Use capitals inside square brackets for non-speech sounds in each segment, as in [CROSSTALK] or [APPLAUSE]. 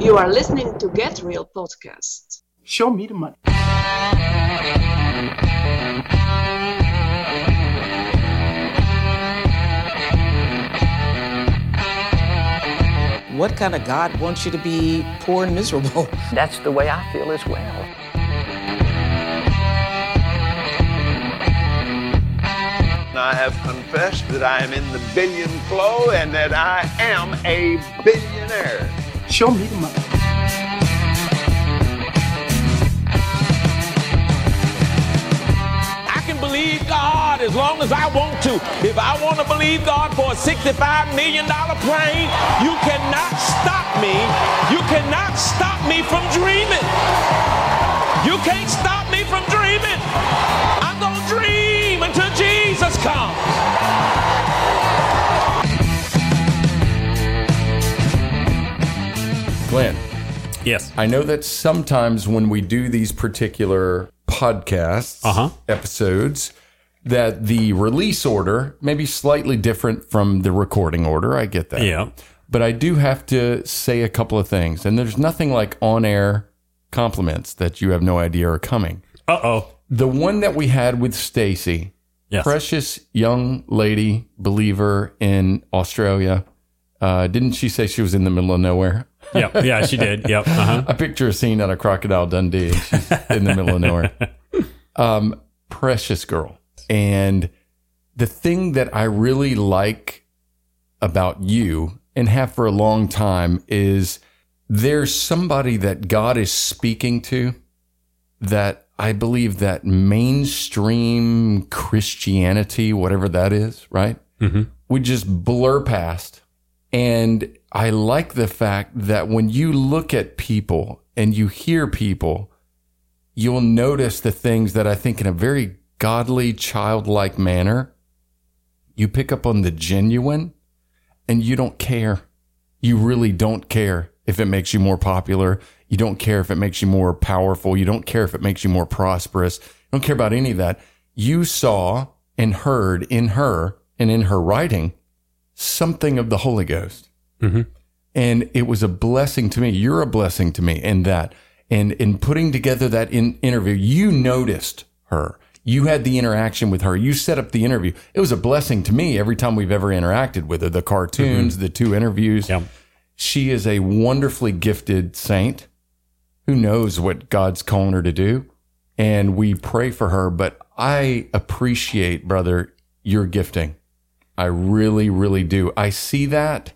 You are listening to Get Real podcast. Show me the money. What kind of God wants you to be poor and miserable? [LAUGHS] That's the way I feel as well. I have confessed that I am in the billion flow and that I am a billionaire. Show me the money. I can believe God as long as I want to. If I want to believe God for a $65 million plane, you cannot stop me. You cannot stop me from dreaming. You can't stop me from dreaming. I'm going to dream until Jesus comes. Glenn, Yes. I know that sometimes when we do these particular podcasts, Uh-huh. episodes, that the release order may be slightly different from the recording order. I get that. Yeah. But I do have to say a couple of things. And there's nothing like on air compliments that you have no idea are coming. Uh oh. The one that we had with Stacy, Yes. precious young lady believer in Australia. Uh, didn't she say she was in the middle of nowhere? Yep. Yeah, she did. Yep. Uh huh. I picture a scene out of Crocodile Dundee. She's in the middle of nowhere. [LAUGHS] Um, precious girl. And the thing that I really like about you and have for a long time is there's somebody that God is speaking to that I believe that mainstream Christianity, whatever that is, right? Would just blur past. And I like the fact that when you look at people and you hear people, you'll notice the things that I think in a very godly, childlike manner, you pick up on the genuine and you don't care. You really don't care if it makes you more popular. You don't care if it makes you more powerful. You don't care if it makes you more prosperous. You don't care about any of that. You saw and heard in her and in her writing something of the Holy Ghost. Mm-hmm. And it was a blessing to me. You're a blessing to me in that. And in putting together that in interview, you noticed her. You had the interaction with her. You set up the interview. It was a blessing to me every time we've ever interacted with her. The cartoons, mm-hmm. the two interviews. Yep. She is a wonderfully gifted saint who knows what God's calling her to do. And we pray for her. But I appreciate, brother, your gifting. I really, really do. I see that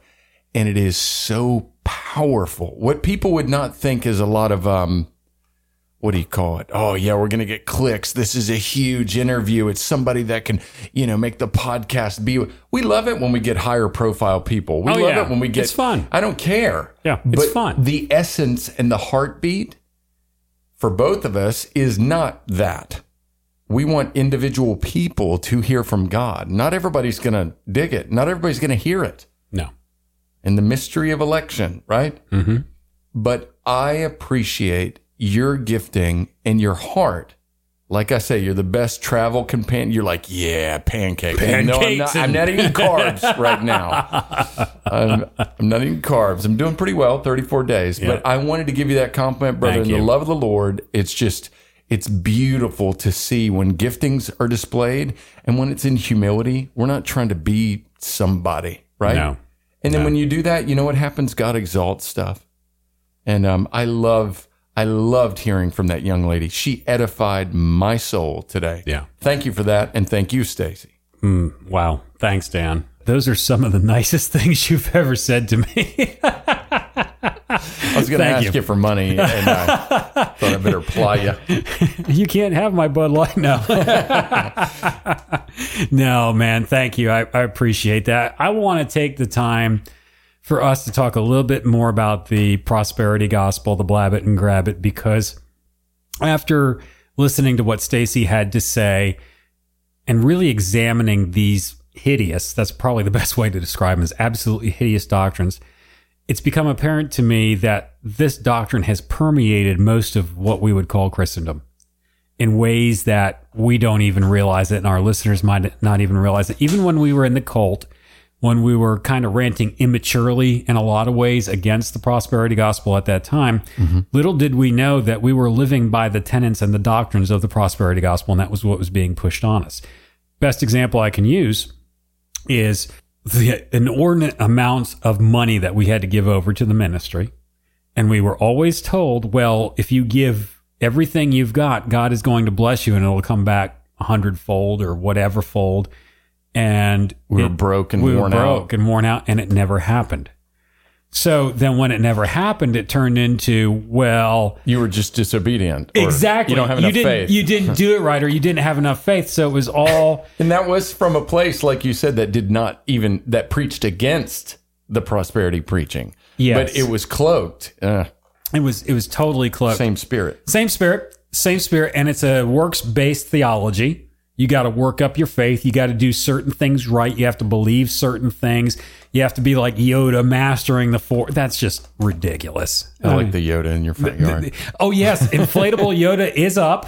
and it is so powerful. What people would not think is a lot of, um, what do you call it? Oh yeah, we're going to get clicks. This is a huge interview. It's somebody that can, you know, make the podcast be. We love it when we get higher profile people. We Oh, love yeah. it when we get. It's fun. I don't care. Yeah, it's But fun. The essence and the heartbeat for both of us is not that. We want individual people to hear from God. Not everybody's going to dig it. Not everybody's going to hear it. And the mystery of election, right? Mm-hmm. But I appreciate your gifting and your heart. Like I say, you're the best travel companion. You're like, yeah, pancake. no, I'm not, Pancakes I'm not eating [LAUGHS] carbs right now. I'm, I'm not eating carbs. I'm doing pretty well, 34 days. But I wanted to give you that compliment, brother. Thank in the love of the Lord, it's just, it's beautiful to see when giftings are displayed and when it's in humility. We're not trying to be somebody, right? No. And then when you do that, you know what happens? God exalts stuff. And um, I love, I loved hearing from that young lady. She edified my soul today. Yeah. Thank you for that, and thank you, Stacy. Wow. Thanks, Dan. Those are some of the [LAUGHS] nicest things you've ever said to me. [LAUGHS] I was going to ask you. you. for money, and I thought I better ply you. [LAUGHS] you can't have my Bud Light now. [LAUGHS] no, man. Thank you. I, I appreciate that. I want to take the time for us to talk a little bit more about the prosperity gospel, the blab it and grab it, because after listening to what Stacy had to say and really examining these hideous, that's probably the best way to describe them as absolutely hideous doctrines, it's become apparent to me that this doctrine has permeated most of what we would call Christendom in ways that we don't even realize it, and our listeners might not even realize it. Even when we were in the cult, when we were kind of ranting immaturely in a lot of ways against the prosperity gospel at that time, mm-hmm. little did we know that we were living by the tenets and the doctrines of the prosperity gospel, and that was what was being pushed on us. Best example I can use is the inordinate amounts of money that we had to give over to the ministry. And we were always told, well, if you give everything you've got, God is going to bless you and it'll come back a hundredfold or whatever fold. And We were it- broke and we worn were out. broke and worn out, and it never happened. So then when it never happened, it turned into, well, You were just disobedient. or exactly. You don't have enough didn't, faith. You didn't do it right or you didn't have enough faith. So it was all [LAUGHS] and that was from a place, like you said, that did not even, that preached against the prosperity preaching. Yes. But it was cloaked. Uh, it was it was totally cloaked. same spirit. Same spirit, same spirit, and it's a works based theology. You got to work up your faith. You got to do certain things right. You have to believe certain things. You have to be like Yoda, mastering the four. That's just ridiculous. I like hmm. the Yoda in your front yard. Oh yes, inflatable [LAUGHS] Yoda is up.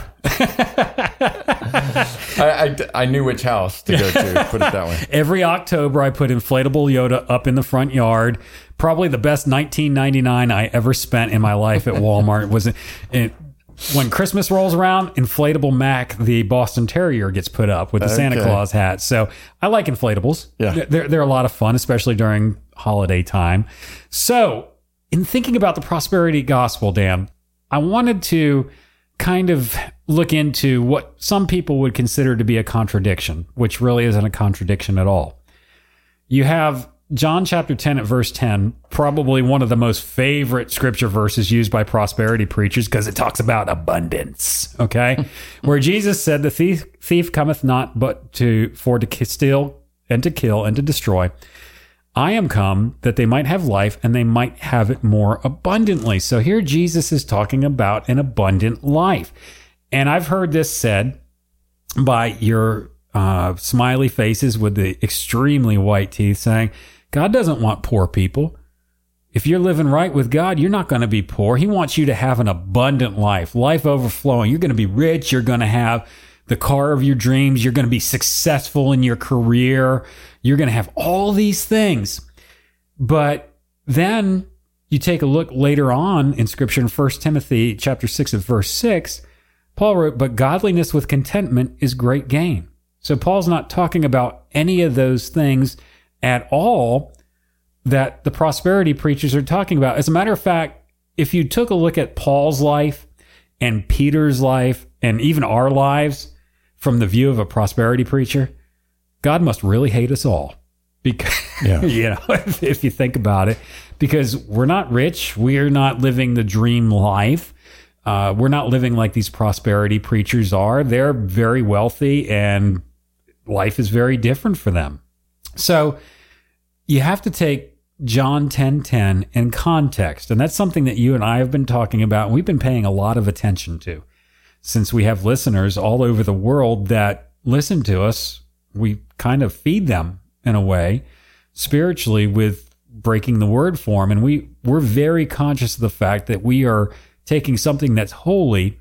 I, I, I knew which house to go to, put it that way. [LAUGHS] Every October, I put inflatable Yoda up in the front yard. Probably the best 1999 I ever spent in my life at Walmart was it, when Christmas rolls around. Inflatable Mac, the Boston Terrier, gets put up with the Santa Claus hat. So I like inflatables. Yeah. they're they're a lot of fun, especially during holiday time. So in thinking about the prosperity gospel, Dan, I wanted to kind of look into what some people would consider to be a contradiction, which really isn't a contradiction at all. You have John chapter 10 at verse 10, probably one of the most favorite scripture verses used by prosperity preachers because it talks about abundance. Okay. [LAUGHS] Where Jesus said, The thief, thief cometh not but to for to steal and to kill and to destroy. I am come that they might have life and they might have it more abundantly. So here Jesus is talking about an abundant life. And I've heard this said by your uh, smiley faces with the extremely white teeth saying, God doesn't want poor people. If you're living right with God, you're not going to be poor. He wants you to have an abundant life, life overflowing. You're going to be rich. You're going to have the car of your dreams. You're going to be successful in your career. You're going to have all these things. But then you take a look later on in scripture in 1 Timothy chapter 6 at verse 6, Paul wrote, But godliness with contentment is great gain. So Paul's not talking about any of those things at all that the prosperity preachers are talking about. As a matter of fact, if you took a look at Paul's life and Peter's life and even our lives from the view of a prosperity preacher, God must really hate us all. Because, [LAUGHS] Yeah. you know, [LAUGHS] if, if you think about it, because we're not rich, we're not living the dream life. Uh, we're not living like these prosperity preachers are. They're very wealthy and life is very different for them. So you have to take John 10:10 in context, and that's something that you and I have been talking about and we've been paying a lot of attention to. Since we have listeners all over the world that listen to us, we kind of feed them in a way spiritually with breaking the word form and we we're very conscious of the fact that we are taking something that's holy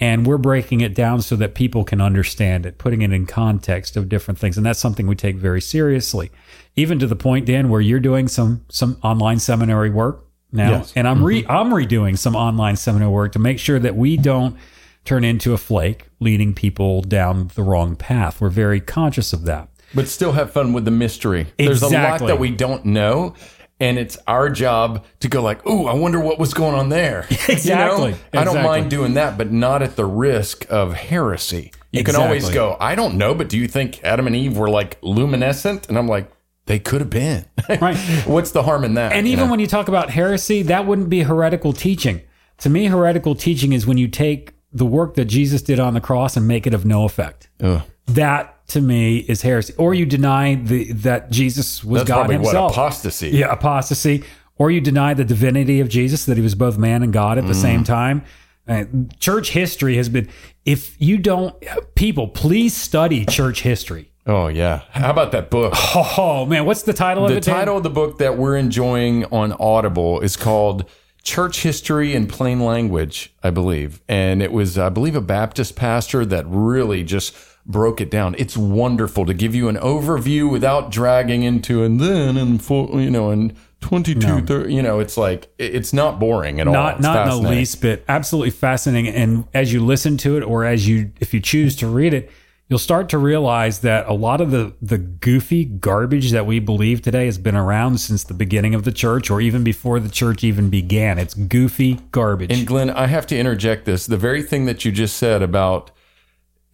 and we're breaking it down so that people can understand it, putting it in context of different things. And that's something we take very seriously. Even to the point, Dan, where you're doing some some online seminary work now. Yes. And I'm re mm-hmm. I'm redoing some online seminary work to make sure that we don't turn into a flake, leading people down the wrong path. We're very conscious of that. but still have fun with the mystery. There's a lot that we don't know. And it's our job to go like, "Ooh, I wonder what was going on there." [LAUGHS] Exactly. I don't mind doing that, but not at the risk of heresy. You can always go, "I don't know, but do you think Adam and Eve were like luminescent?" And I'm like, "They could have been." [LAUGHS] Right. What's the harm in that? And you even know? when you talk about heresy, that wouldn't be heretical teaching. To me, heretical teaching is when you take the work that Jesus did on the cross and make it of no effect. Ugh. That to me is heresy. Or you deny the that Jesus was that's God probably himself. what apostasy. yeah, apostasy. Or you deny the divinity of Jesus, that he was both man and God at the Mm. same time. Uh, church history has been, if you don't, people, please study church history. Oh yeah. How about that book? Oh man, what's the title of the it? Dan? title of the book that we're enjoying on Audible is called Church History in Plain Language, I believe. And it was, I believe, a Baptist pastor that really just broke it down. It's wonderful to give you an overview without dragging into and then and full, you know, and 22, No. 30, you know, it's like, it's not boring at all. not It's not in the least bit absolutely fascinating and as you listen to it or as you if you choose to read it you'll start to realize that a lot of the the goofy garbage that we believe today has been around since the beginning of the church or even before the church even began it's goofy garbage And Glenn, I have to interject this. The very thing that you just said about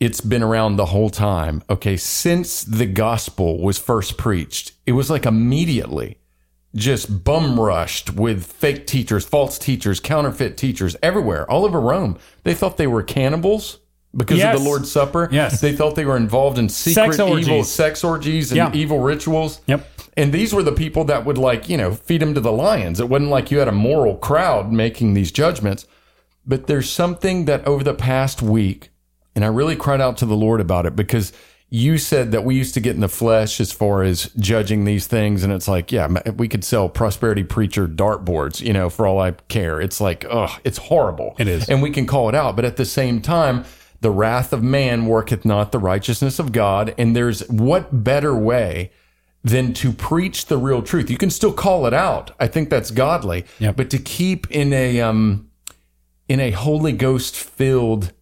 it's been around the whole time. Okay. Since the gospel was first preached, it was like immediately just bum rushed with fake teachers, false teachers, counterfeit teachers everywhere, all over Rome. They thought they were cannibals because Yes. of the Lord's Supper. Yes. They thought they were involved in secret Sex evil sex orgies and Yeah. evil rituals. Yep. And these were the people that would like, you know, feed them to the lions. It wasn't like you had a moral crowd making these judgments. But there's something that over the past week, and I really cried out to the Lord about it because you said that we used to get in the flesh as far as judging these things. And it's like, yeah, we could sell prosperity preacher dartboards, you know, for all I care. It's like, ugh, it's horrible. It is. And we can call it out. But at the same time, the wrath of man worketh not the righteousness of God. And there's what better way than to preach the real truth? You can still call it out. I think that's godly. Yep. But to keep in a, um, in a Holy Ghost filled,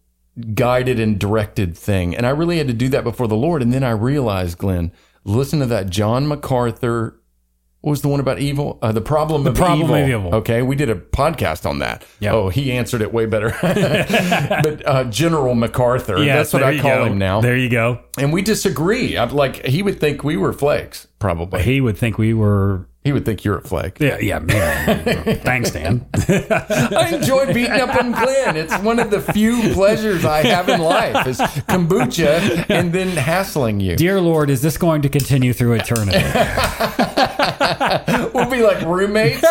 guided and directed thing. And I really had to do that before the Lord. And then I realized, Glenn, listen to that John MacArthur. What was the one about evil? Uh, the problem of Problem evil. Evil. Okay, we did a podcast on that. Yep. Oh, he answered it way better. [LAUGHS] but uh, General MacArthur, Yes, that's what I call go. him now. there you go and we disagree. I'm like he would think we were flakes. Probably he would think we were he would think you're a flake. yeah yeah man. thanks dan [LAUGHS] I enjoy beating up on Glenn. It's one of the few pleasures I have in life is kombucha and then hassling you. dear lord is this going to continue through eternity [LAUGHS] [LAUGHS] We'll be like roommates.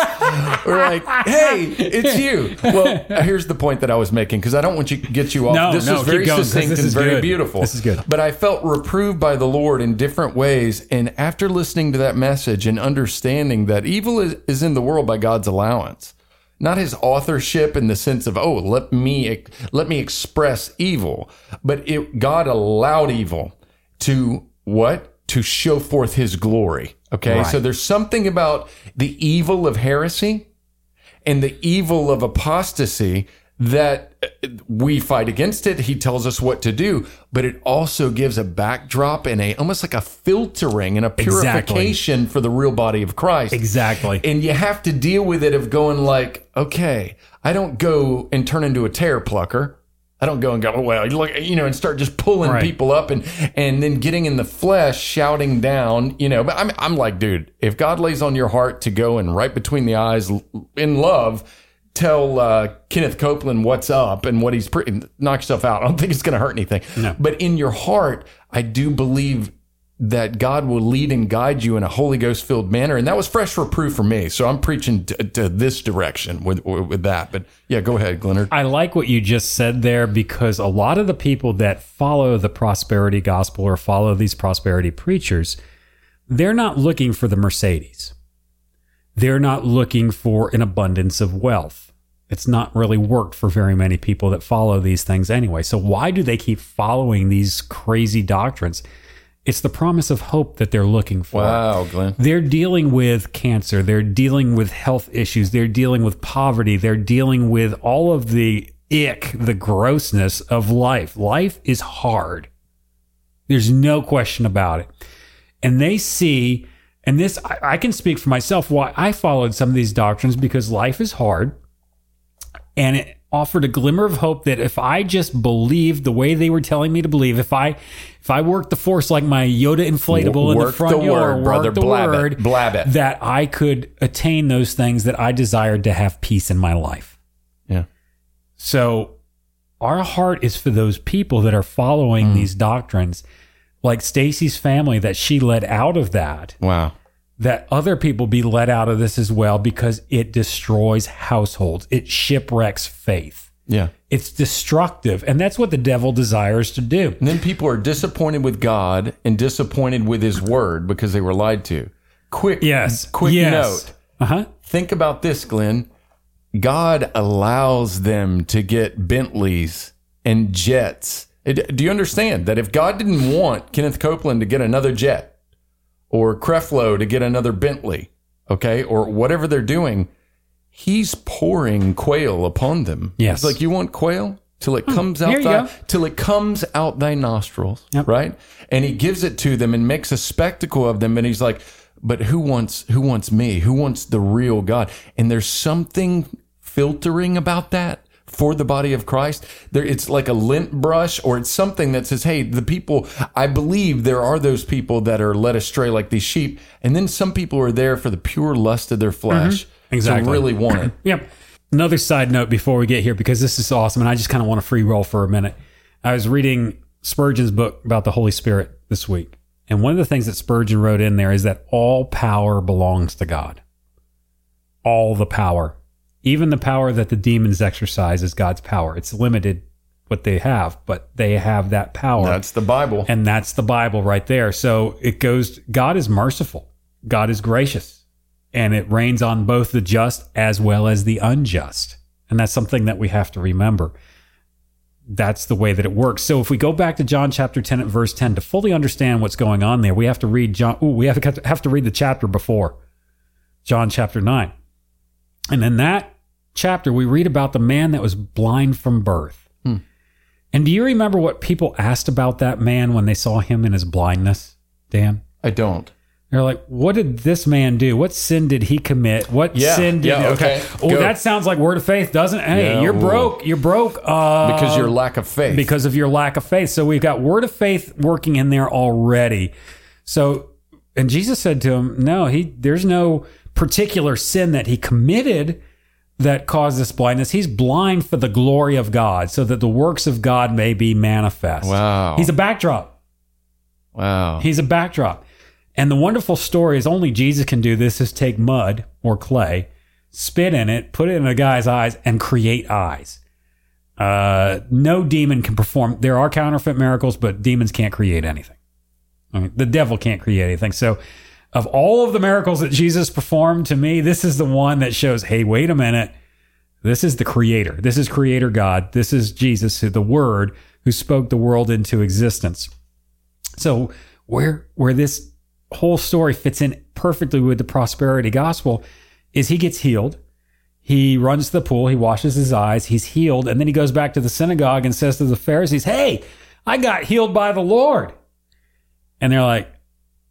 We're like, hey, it's you. Well, here's the point that I was making because I don't want you to get you off. No, this no, is keep very going, succinct this and is very good. beautiful. This is good. But I felt reproved by the Lord in different ways. And after listening to that message and understanding that evil is, is in the world by God's allowance, not his authorship in the sense of oh let me let me express evil but it god allowed evil to what to show forth his glory okay Right. so there's something about the evil of heresy and the evil of apostasy that uh, we fight against it he tells us what to do but it also gives a backdrop and a almost like a filtering and a Exactly. purification for the real body of christ exactly and you have to deal with it of going like, okay, I don't go and turn into a tear plucker. I don't go and go, oh, well, you look, you know, and start just pulling Right. people up and and then getting in the flesh, shouting down, you know. But I'm I'm like, dude, if God lays on your heart to go and right between the eyes in love, tell uh, Kenneth Copeland what's up and what he's pre- knock yourself out. I don't think it's going to hurt anything. No. But in your heart, I do believe that God will lead and guide you in a Holy Ghost filled manner. And that was fresh reproof for me. So I'm preaching to, to this direction with, with that. But yeah, go ahead, Glenard. I like what you just said there because a lot of the people that follow the prosperity gospel or follow these prosperity preachers, they're not looking for the Mercedes. They're not looking for an abundance of wealth. It's not really worked for very many people that follow these things anyway. So why do they keep following these crazy doctrines? It's the promise of hope that they're looking for. Wow, Glenn. They're dealing with cancer. They're dealing with health issues. They're dealing with poverty. They're dealing with all of the ick, the grossness of life. Life is hard. There's no question about it. And they see, and this, I, I can speak for myself why I followed some of these doctrines because life is hard. And it offered a glimmer of hope that if I just believed the way they were telling me to believe, if I if I worked the force like my Yoda inflatable in the front the yard, word, brother. the Blab it. Blab it. that I could attain those things that I desired to have peace in my life. Yeah. So our heart is for those people that are following mm. these doctrines, like Stacy's family that she led out of that Wow. That other people be let out of this as well because it destroys households. It shipwrecks faith. Yeah. It's destructive. And that's what the devil desires to do. And then people are disappointed with God and disappointed with his word because they were lied to. Quick, Yes. quick yes. note. Uh huh. Think about this, Glenn. God allows them to get Bentleys and jets It- do you understand that if God didn't want Kenneth Copeland to get another jet or Creflo to get another Bentley, okay, or whatever they're doing, he's pouring quail upon them. Yes. It's like you want quail till it hmm. comes here out thy, till it comes out thy nostrils, Yep. right? And he gives it to them and makes a spectacle of them and he's like, but who wants who wants me? Who wants the real God? And there's something filtering about that for the body of Christ. There it's like a lint brush or it's something that says, "Hey, the people I believe there are those people that are led astray like these sheep." And then some people are there for the pure lust of their mm-hmm. flesh Exactly. to really want it. [CLEARS THROAT] Yep. Another side note before we get here, because this is awesome, and I just kind of want to free roll for a minute. I was reading Spurgeon's book about the Holy Spirit this week. And one of the things that Spurgeon wrote in there is that all power belongs to God. All the power. Even the power that the demons exercise is God's power. It's limited what they have, but they have that power. That's the Bible. And that's the Bible right there. So it goes, God is merciful, God is gracious, and it rains on both the just as well as the unjust. And that's something that we have to remember. That's the way that it works. So if we go back to John chapter 10 at verse 10 to fully understand what's going on there, we have to read John, ooh, we have to, have to read the chapter before John chapter 9. And in that chapter, we read about the man that was blind from birth. And do you remember what people asked about that man when they saw him in his blindness, Dan? I don't. They're like, what did this man do? What sin did he commit? What Yeah, sin did yeah, okay. Oh, Go. that sounds like word of faith, doesn't it? Hey, Yeah, you're ooh. broke. You're broke. Uh, Because your lack of faith. because of your lack of faith. So we've got word of faith working in there already. So, and Jesus said to him, no, he, there's no particular sin that he committed that caused this blindness. He's blind for the glory of God so that the works of God may be manifest. Wow. He's a backdrop. wow. He's a backdrop. And the wonderful story is only Jesus can do this is take mud or clay, spit in it, put it in a guy's eyes, and create eyes. Uh, no demon can perform. There are counterfeit miracles, but demons can't create anything. I mean, the devil can't create anything. So, of all of the miracles that Jesus performed, to me, this is the one that shows, hey, wait a minute. This is the creator. This is creator God. This is Jesus, the word who spoke the world into existence. So where where this whole story fits in perfectly with the prosperity gospel is he gets healed. He runs to the pool, he washes his eyes, he's healed, and then he goes back to the synagogue and says to the Pharisees, "Hey, I got healed by the Lord." And they're like,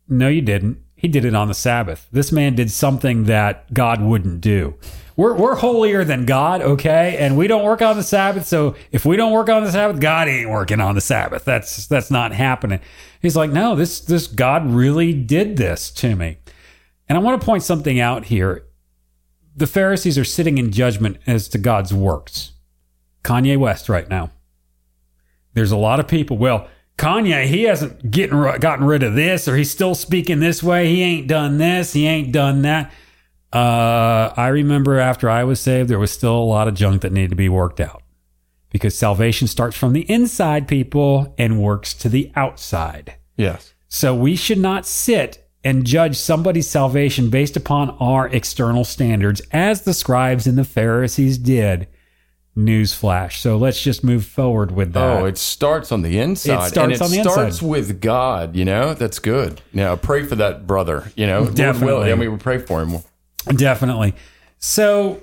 "No, you didn't. He did it on the Sabbath. This man did something that God wouldn't do. We're, we're holier than God, okay? And we don't work on the Sabbath. So if we don't work on the Sabbath, God ain't working on the Sabbath. That's that's not happening. He's like, no, this this God really did this to me. And I want to point something out here. The Pharisees are sitting in judgment as to God's works. Kanye West right now. There's a lot of people. Well, Kanye, he hasn't getting gotten rid of this, or he's still speaking this way. He ain't done this. He ain't done that. Uh, I remember after I was saved, there was still a lot of junk that needed to be worked out because salvation starts from the inside, people, and works to the outside. yes. So we should not sit and judge somebody's salvation based upon our external standards, as the scribes and the Pharisees did. Newsflash. So let's just move forward with that. Oh, it starts on the inside. It starts and it on the starts inside. with God, you know? That's good. Now, pray for that brother, you know? Lord Definitely. willing, mean, we pray for him. Definitely. So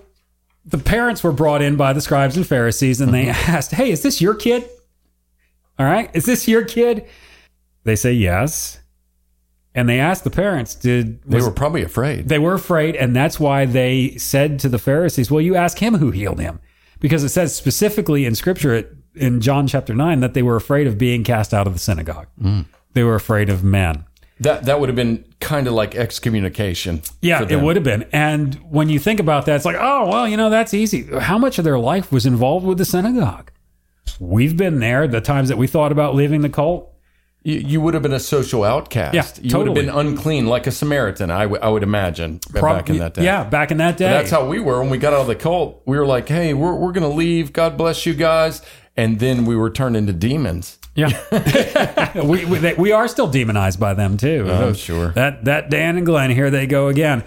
the parents were brought in by the scribes and Pharisees and they Mm-hmm. asked, Hey, is this your kid? All right. Is this your kid? They say yes. And they asked the parents, Did They were probably afraid. they were afraid, and that's why they said to the Pharisees, Well, you ask him who healed him. Because it says specifically in scripture in John chapter 9 that they were afraid of being cast out of the synagogue. Mm. They were afraid of men. That that would have been kind of like excommunication. Yeah, it would have been. And when you think about that, it's like, oh, well, you know, that's easy. How much of their life was involved with the synagogue? We've been there. The times that we thought about leaving the cult. You, you would have been a social outcast. Yeah, you would have been unclean, like a Samaritan. I, w- I would imagine prob- back in that day. Yeah, back in that day. That's how we were when we got out of the cult. We were like, "Hey, we're we're gonna leave. God bless you guys." And then we were turned into demons. Yeah, [LAUGHS] we, we they- we are still demonized by them too. Oh, I'm sure. that that Dan and Glenn here they go again.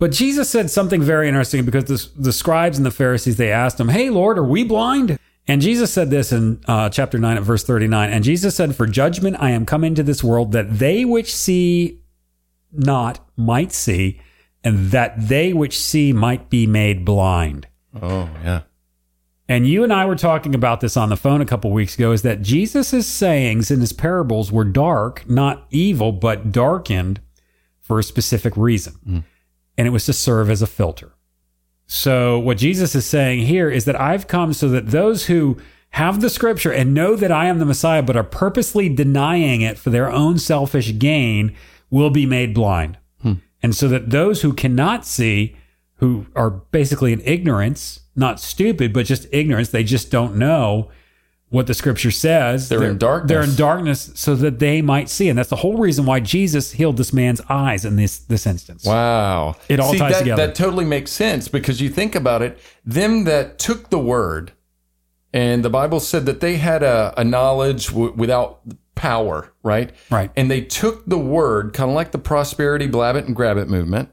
But Jesus said something very interesting because the, the scribes and the Pharisees they asked him, "Hey Lord, are we blind?" And Jesus said this in uh, chapter 9 at verse 39. And Jesus said, For judgment I am come into this world that they which see not might see, and that they which see might be made blind. Oh, yeah. And you and I were talking about this on the phone a couple weeks ago is that Jesus' sayings in his parables were dark, not evil, but darkened for a specific reason. And it was to serve as a filter. So, what Jesus is saying here is that I've come so that those who have the scripture and know that I am the Messiah, but are purposely denying it for their own selfish gain, will be made blind. Hmm. And so that those who cannot see, who are basically in ignorance, not stupid, but just ignorance, they just don't know what the scripture says. They're in darkness. They're in darkness so that they might see. And that's the whole reason why Jesus healed this man's eyes in this this instance. Wow. It all See, ties that, together. That totally makes sense because you think about it, them that took the word, and the Bible said that they had a, a knowledge w- without power, right? Right. And they took the word, kind of like the prosperity, blab it and grab it movement,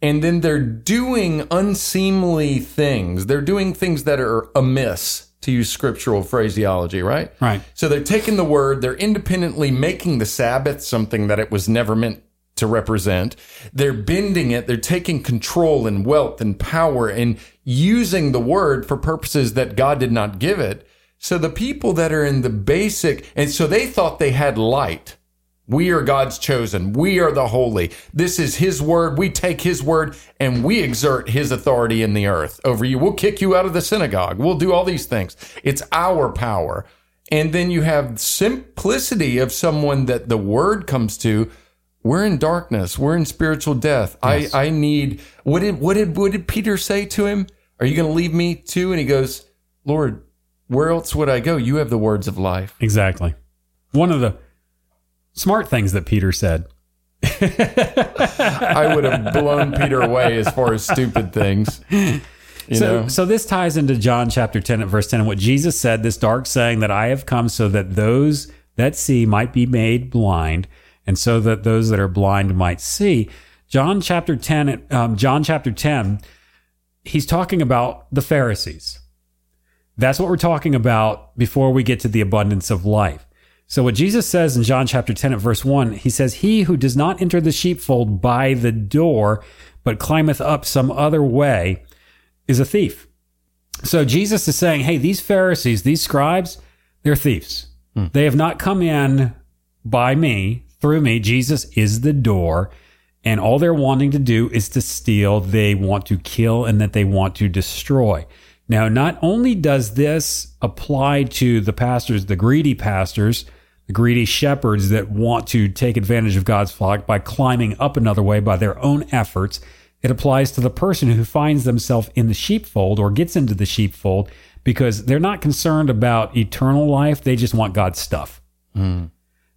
and then they're doing unseemly things. They're doing things that are amiss, to use scriptural phraseology, right? Right. So they're taking the word, they're independently making the Sabbath something that it was never meant to represent. They're bending it, they're taking control and wealth and power and using the word for purposes that God did not give it. So the people that are in the basic, and so they thought they had light. We are God's chosen. We are the holy. This is His word. We take His word and we exert His authority in the earth over you. We'll kick you out of the synagogue. We'll do all these things. It's our power. And then you have simplicity of someone that the word comes to. We're in darkness. We're in spiritual death. I, I need, what did, what did, what did Peter say to him? Are you going to leave me too? And he goes, Lord, where else would I go? You have the words of life. Exactly. One of the smart things that Peter said. [LAUGHS] I would have blown Peter away as far as stupid things. You so, know, so this ties into John chapter 10 at verse 10 and what Jesus said, this dark saying that I have come so that those that see might be made blind and so that those that are blind might see. John chapter 10, um, John chapter 10, he's talking about the Pharisees. That's what we're talking about before we get to the abundance of life. So what Jesus says in John chapter 10 at verse 1, he says, He who does not enter the sheepfold by the door, but climbeth up some other way, is a thief. So Jesus is saying, Hey, these Pharisees, these scribes, they're thieves. Hmm. They have not come in by me, through me. Jesus is the door. And all they're wanting to do is to steal. They want to kill and that they want to destroy. Now, not only does this apply to the pastors, the greedy pastors, greedy shepherds that want to take advantage of God's flock by climbing up another way by their own efforts, it applies to the person who finds themselves in the sheepfold or gets into the sheepfold because they're not concerned about eternal life. They just want God's stuff. Hmm.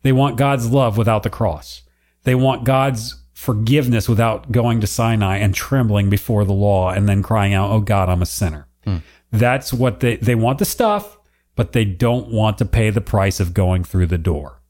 They want God's love without the cross. They want God's forgiveness without going to Sinai and trembling before the law and then crying out, Oh God, I'm a sinner. Hmm. That's what they, they want the stuff, but they don't want to pay the price of going through the door.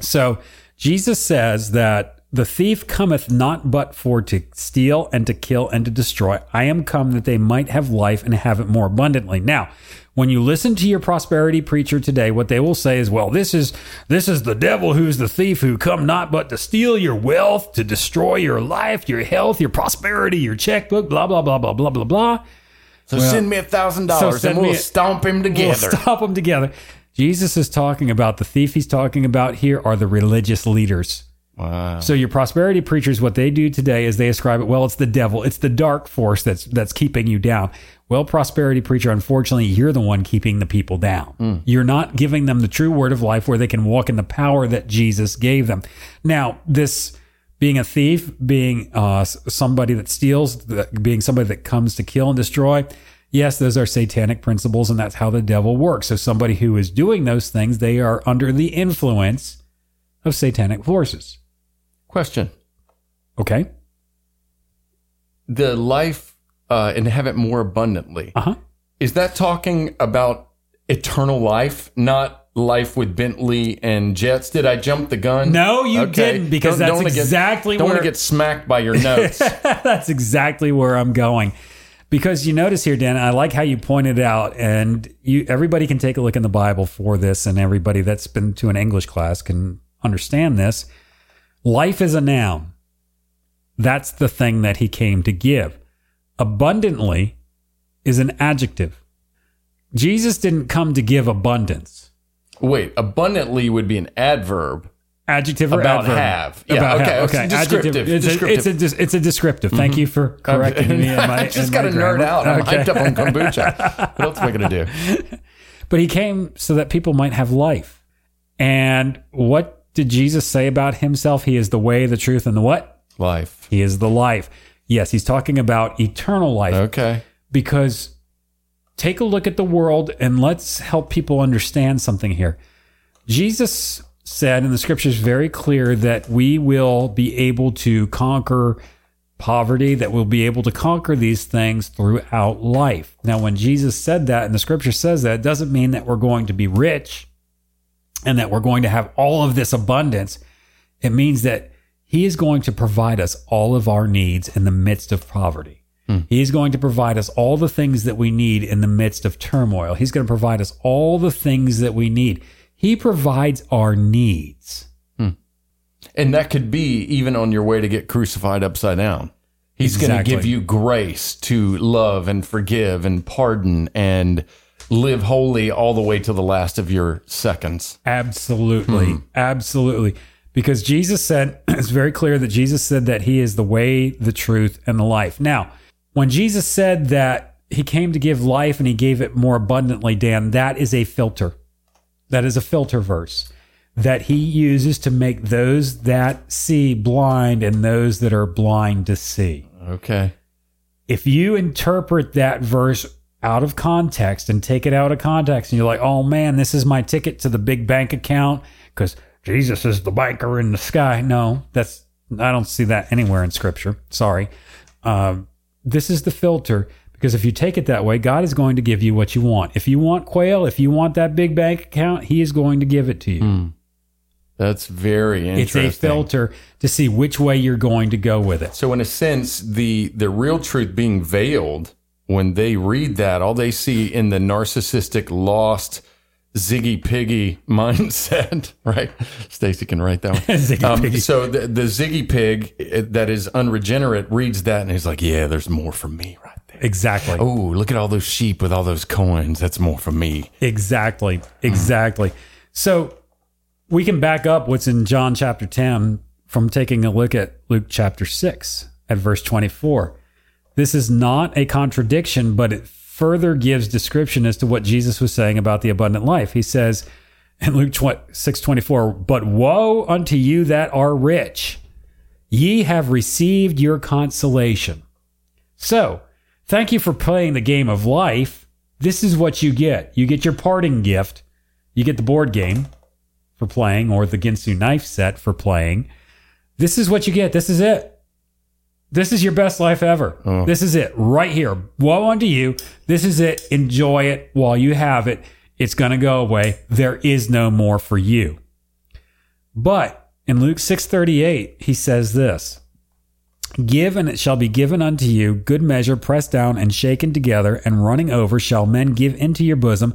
So Jesus says that the thief cometh not but for to steal and to kill and to destroy. I am come that they might have life and have it more abundantly. Now, when you listen to your prosperity preacher today, what they will say is, well, this is this is the devil who's the thief who come not but to steal your wealth, to destroy your life, your health, your prosperity, your checkbook, blah blah blah blah blah blah blah. So send me a thousand dollars and we'll a- stomp him We'll together. stop them together. Jesus is talking about the thief he's talking about here are the religious leaders. Wow. So your prosperity preachers, what they do today is they ascribe it. Well, it's the devil. It's the dark force that's that's keeping you down. Well, prosperity preacher, unfortunately, you're the one keeping the people down. Hmm. You're not giving them the true word of life where they can walk in the power that Jesus gave them. Now, this being a thief, being uh, somebody that steals, being somebody that comes to kill and destroy. Yes, those are satanic principles, and that's how the devil works. So, somebody who is doing those things, they are under the influence of satanic forces. Question: Okay. The life uh, and have it more abundantly. Uh huh. Is that talking about eternal life, not life with Bentley and jets? Did I jump the gun? No, you didn't, because that's wanna exactly don't want where- to get smacked by your notes. [LAUGHS] That's exactly where I'm going. Because you notice here, Dan, I like how you pointed out, and you everybody can take a look in the Bible for this, and everybody that's been to an English class can understand this. Life is a noun. That's the thing that he came to give. Abundantly is an adjective. Jesus didn't come to give abundance. Wait, abundantly would be an adverb. Adjective or About adverb? have. Yeah, About okay, have. it's Okay. descriptive, Adjective. It's, descriptive. A, it's a it's a descriptive. Thank you for correcting me. In [LAUGHS] my, I just got to nerd out. I'm Okay. hyped up on kombucha. [LAUGHS] what else am I going to do? But he came so that people might have life. And what did Jesus say about himself? He is the way, the truth, and the what? Life. He is the life. Yes, he's talking about eternal life. Okay. because take a look at the world and let's help people understand something here. Jesus said in the scriptures very clear that we will be able to conquer poverty, that we'll be able to conquer these things throughout life. Now, when Jesus said that and the scripture says that, it doesn't mean that we're going to be rich and that we're going to have all of this abundance. It means that he is going to provide us all of our needs in the midst of poverty. Hmm. He is going to provide us all the things that we need in the midst of turmoil. He's going to provide us all the things that we need. He provides our needs. Hmm. And that could be even on your way to get crucified upside down. He's going to give you grace to love and forgive and pardon and live holy all the way to the last of your seconds. Absolutely. Hmm. Absolutely. Because Jesus said, [CLEARS THROAT] it's very clear that Jesus said that he is the way, the truth, and the life. Now, when Jesus said that he came to give life and he gave it more abundantly, Dan, that is a filter. That is a filter verse that he uses to make those that see blind and those that are blind to see Okay. if you interpret that verse out of context and take it out of context and you're like, oh man, this is my ticket to the big bank account because Jesus is the banker in the sky. No, that's, I don't see that anywhere in scripture. Sorry. Um, this is the filter because if you take it that way, God is going to give you what you want. If you want quail, if you want that big bank account, He is going to give it to you. Hmm. That's very interesting. It's a filter to see which way you're going to go with it. So in a sense, the the real truth being veiled when they read that, all they see in the narcissistic, lost, ziggy piggy mindset, [LAUGHS] right? Stacy can write that one. [LAUGHS] Ziggy um, piggy. So the, the ziggy pig that is unregenerate reads that and he's like, "Yeah, there's more for me right there." Exactly. Oh, look at all those sheep with all those coins. That's more for me. Exactly. Mm. Exactly. So we can back up what's in John chapter 10 from taking a look at Luke chapter 6 at verse 24. This is not a contradiction, but it further gives description as to what Jesus was saying about the abundant life. He says in Luke 6 24, But woe unto you that are rich, ye have received your consolation. So, thank you for playing the game of life. This is what you get. You get your parting gift. You get the board game for playing or the Ginsu knife set for playing. This is what you get. This is it. This is your best life ever. Oh. This is it right here. Woe unto you. This is it. Enjoy it while you have it. It's going to go away. There is no more for you. But in Luke 6:38, he says this: Give and it shall be given unto you, good measure, pressed down and shaken together, and running over shall men give into your bosom.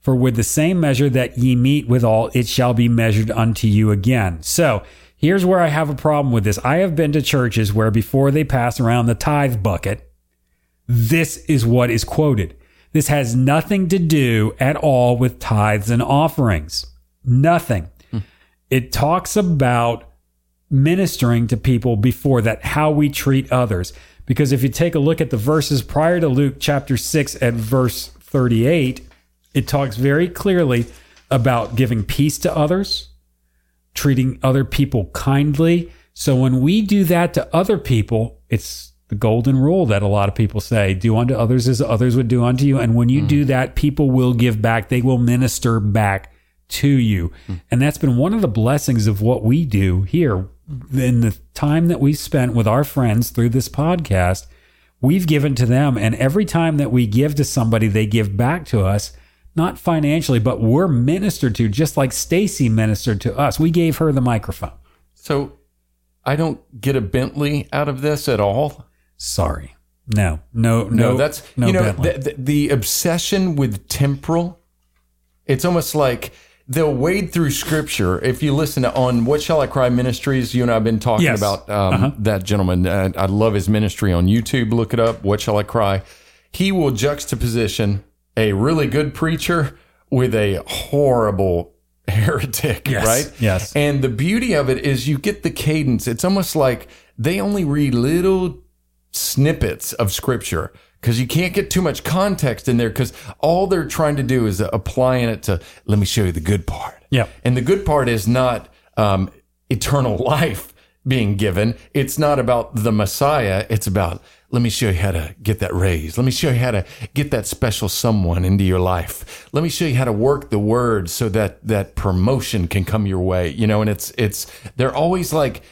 For with the same measure that ye meet withal, it shall be measured unto you again. So here's where I have a problem with this. I have been to churches where before they pass around the tithe bucket, this is what is quoted. This has nothing to do at all with tithes and offerings. Nothing. Hmm. It talks about ministering to people before that, how we treat others. Because if you take a look at the verses prior to Luke chapter 6 at verse 38, it talks very clearly about giving peace to others, treating other people kindly. So when we do that to other people, it's the golden rule that a lot of people say do unto others as others would do unto you. And when you do mm. that, people will give back, they will minister back to you. Mm. And that's been one of the blessings of what we do here in the time that we spent with our friends through this podcast. We've given to them, and every time that we give to somebody, they give back to us, not financially, but we're ministered to, just like Stacy ministered to us. We gave her the microphone. So I don't get a Bentley out of this at all. Sorry. No, no, no. No, that's no you know the, the, the obsession with temporal. It's almost like they'll wade through scripture. If you listen to on What Shall I Cry Ministries, you and I have been talking Yes. about um, that gentleman. Uh, I love his ministry on YouTube. Look it up. What Shall I Cry? He will juxtaposition a really good preacher with a horrible [LAUGHS] heretic, Yes. right? Yes. And the beauty of it is you get the cadence. It's almost like they only read little snippets of scripture because you can't get too much context in there because all they're trying to do is applying it to let me show you the good part Yeah. and the good part is not um, eternal [LAUGHS] life being given it's not about the messiah it's about let me show you how to get that raise let me show you how to get that special someone into your life let me show you how to work the word so that that promotion can come your way you know and it's it's they're always like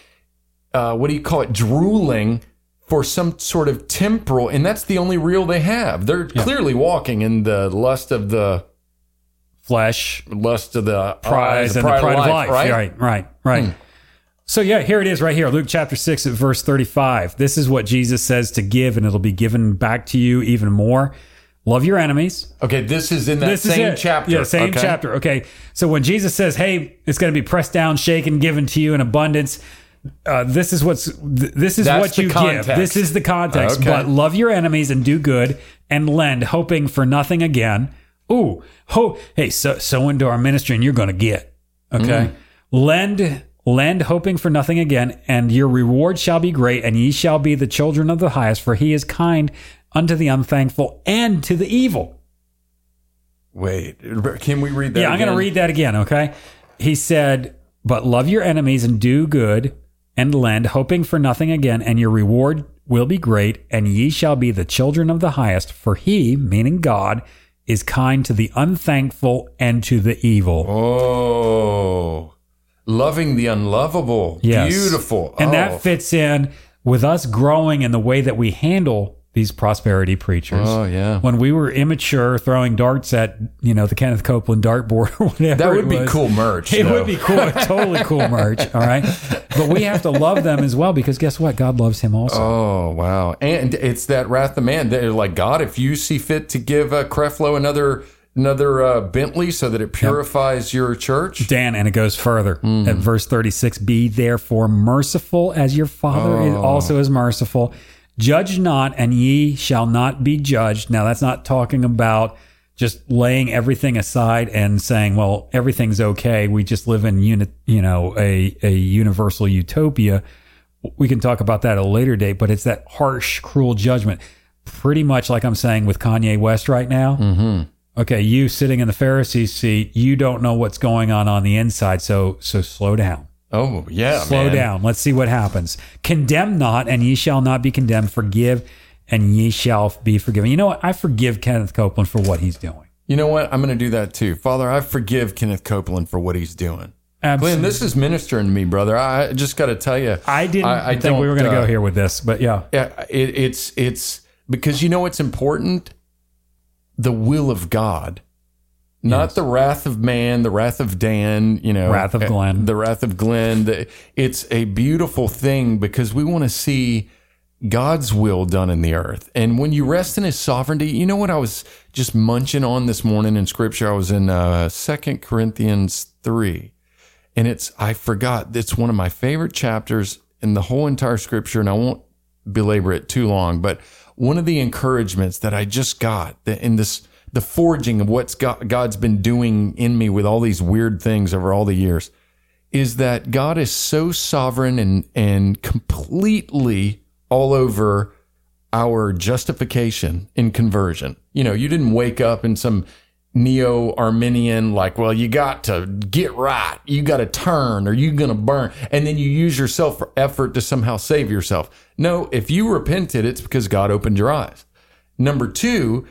uh, what do you call it, drooling for some sort of temporal, and that's the only real they have. They're clearly walking in the lust of the Flesh, lust of the pride, eyes, and the pride of life. right? Right, right, right. So yeah, here it is right here. Luke chapter 6 at verse 35. This is what Jesus says to give and it'll be given back to you even more. Love your enemies. Okay, this is in that this same chapter. Yeah, same okay? chapter. Okay. So when Jesus says, "Hey, it's going to be pressed down, shaken, given to you in abundance," uh, this is what's th- this is That's what you give. This is the context. Okay. But love your enemies and do good and lend, hoping for nothing again. Ooh, ho, hey, so sow into our ministry and you're going to get. Okay, Mm. lend. Lend, hoping for nothing again, and your reward shall be great, and ye shall be the children of the highest, for he is kind unto the unthankful and to the evil. Wait, can we read that? Yeah, I'm going to again? read that again, okay? He said, But love your enemies and do good and lend, hoping for nothing again, and your reward will be great, and ye shall be the children of the highest. For he, meaning God, is kind to the unthankful and to the evil. Oh, loving the unlovable. Yes. Beautiful. And Oh. that fits in with us growing in the way that we handle these prosperity preachers. Oh, yeah. When we were immature, throwing darts at you know the Kenneth Copeland dartboard or [LAUGHS] whatever. That would be cool merch. It though. would be cool, [LAUGHS] totally cool merch. All right, but we have to love them as well because guess what? God loves him also. Oh wow! And it's that wrath of man. They're like God, if you see fit to give uh, Creflo another another uh, Bentley so that it purifies your church. Dan, and it goes further Hmm. at verse 36 Be therefore merciful as your Father is Oh. also is merciful. Judge not, and ye shall not be judged. Now, that's not talking about just laying everything aside and saying, well, everything's okay. We just live in unit, you know, a, a universal utopia. We can talk about that at a later date, but it's that harsh, cruel judgment. Pretty much like I'm saying with Kanye West right now. Mm-hmm. Okay, you sitting in the Pharisee seat, you don't know what's going on on the inside, so so slow down. Oh yeah, Slow man. down. Let's see what happens. Condemn not, and ye shall not be condemned. Forgive, and ye shall be forgiven. You know what? I forgive Kenneth Copeland for what he's doing. You know what? I'm going to do that too, Father. I forgive Kenneth Copeland for what he's doing. Absolutely. Glenn, this is ministering to me, brother. I just got to tell you, I didn't i think we were going to go uh, here with this, but yeah. Yeah, it, it's it's because you know it's important. The will of God, not the wrath of man, the wrath of Dan. You know, Wrath of Glenn. the wrath of Glenn. The- It's a beautiful thing because we want to see God's will done in the earth. And when you rest in His sovereignty, you know what I was just munching on this morning in Scripture. I was in uh, Second Corinthians three and it's I forgot it's one of my favorite chapters in the whole entire scripture, and I won't belabor it too long. But one of the encouragements that I just got in this the forging of what's God, God's been doing in me with all these weird things over all the years is that God is so sovereign and and completely all over our justification in conversion. You know, you didn't wake up in some neo Arminian, like, well, you got to get right, you got to turn, or you're going to burn. And then you use yourself for effort to somehow save yourself. No, if you repented, it's because God opened your eyes. Number two,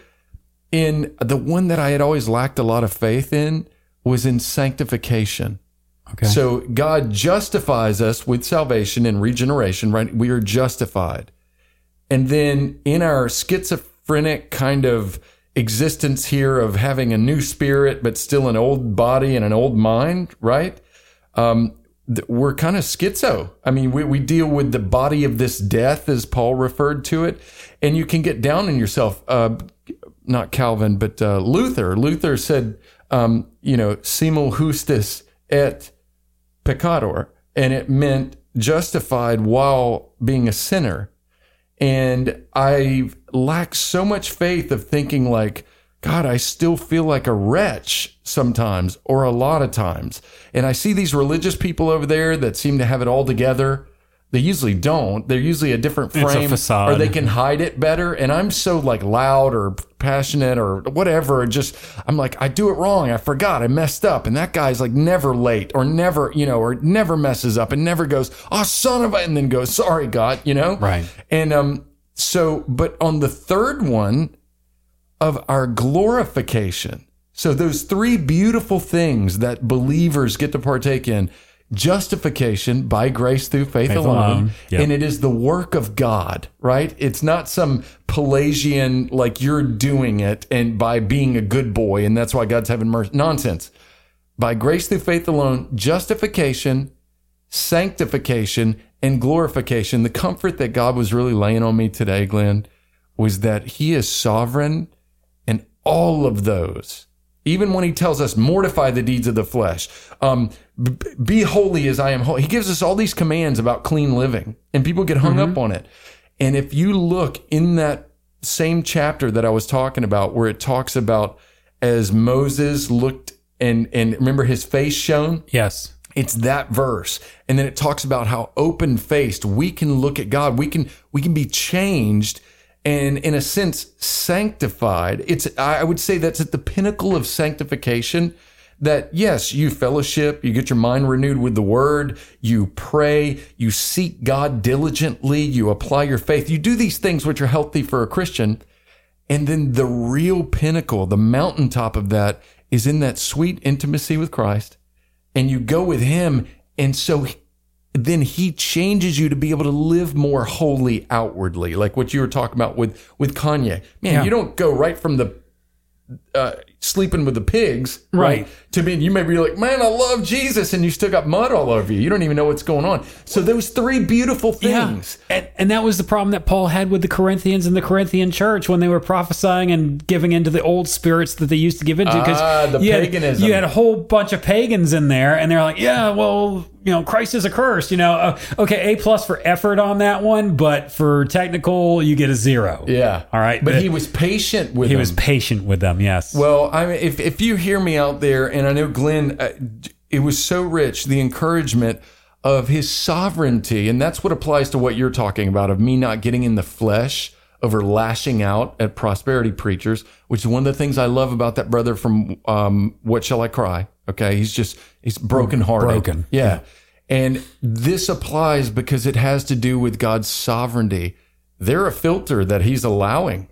in the one that I had always lacked a lot of faith in was in sanctification. Okay. So God justifies us with salvation and regeneration, right? We are justified. And then in our schizophrenic kind of existence here of having a new spirit, but still an old body and an old mind, right? Um, th- we're kind of schizo. I mean, we, we deal with the body of this death, as Paul referred to it, and you can get down on yourself. Uh, not Calvin, but uh, Luther. Luther said, um, you know, simul justus et peccator, and it meant justified while being a sinner. And I lack so much faith of thinking like, God, I still feel like a wretch sometimes or a lot of times. And I see these religious people over there that seem to have it all together. They usually don't. They're usually a different It's a frame facade. or they can hide it better. And I'm so like loud or passionate or whatever. Just, I'm like, I do it wrong. I forgot. I messed up. And that guy's like never late or never, you know, or never messes up and never goes, oh, son of a, and then goes, sorry, God, you know? Right. And, um, so, but on the third one of our glorification. So those three beautiful things that believers get to partake in justification by grace through faith, Faith alone, alone. Yep. and it is the work of God, right? It's not some Pelagian like you're doing it and by being a good boy and that's why God's having mercy. Nonsense. By grace through faith alone, justification, sanctification, and glorification. The comfort that God was really laying on me today, Glenn, was that He is sovereign and all of those. Even when he tells us, mortify the deeds of the flesh, um, be holy as I am holy. He gives us all these commands about clean living, and people get hung up on it. And if you look in that same chapter that I was talking about, where it talks about as Moses looked and and remember his face shone, Yes. It's that verse. And then it talks about how open faced we can look at God. We can, we can be changed and in a sense sanctified. It's, I would say that's at the pinnacle of sanctification that yes, you fellowship, you get your mind renewed with the word, you pray, you seek God diligently, you apply your faith. You do these things which are healthy for a Christian. And then the real pinnacle, the mountaintop of that is in that sweet intimacy with Christ and you go with him. And so then he changes you to be able to live more holy outwardly, like what you were talking about with, with Kanye. Man, Yeah. you don't go right from the, uh, sleeping with the pigs, Right. To be, you may be like, man, I love Jesus. And you still got mud all over you. You don't even know what's going on. So those three beautiful things. Yeah. And, and that was the problem that Paul had with the Corinthians and the Corinthian church when they were prophesying and giving into the old spirits that they used to give into. Ah, the you had- paganism. you had a whole bunch of pagans in there, and they're like, yeah, well, you know, Christ is accursed. You know, uh, okay, A plus for effort on that one, but for technical, you get a zero. Yeah. All right. But Uh, he was patient with he them. was patient with them. Yes. Well, I mean, if if you hear me out there, and I know Glenn, uh, it was so rich the encouragement of his sovereignty, and that's what applies to what you're talking about of me not getting in the flesh over lashing out at prosperity preachers, which is one of the things I love about that brother from um, What Shall I Cry? Okay, he's just he's broken hearted, Broken. yeah. And this applies because it has to do with God's sovereignty. They're a filter that He's allowing.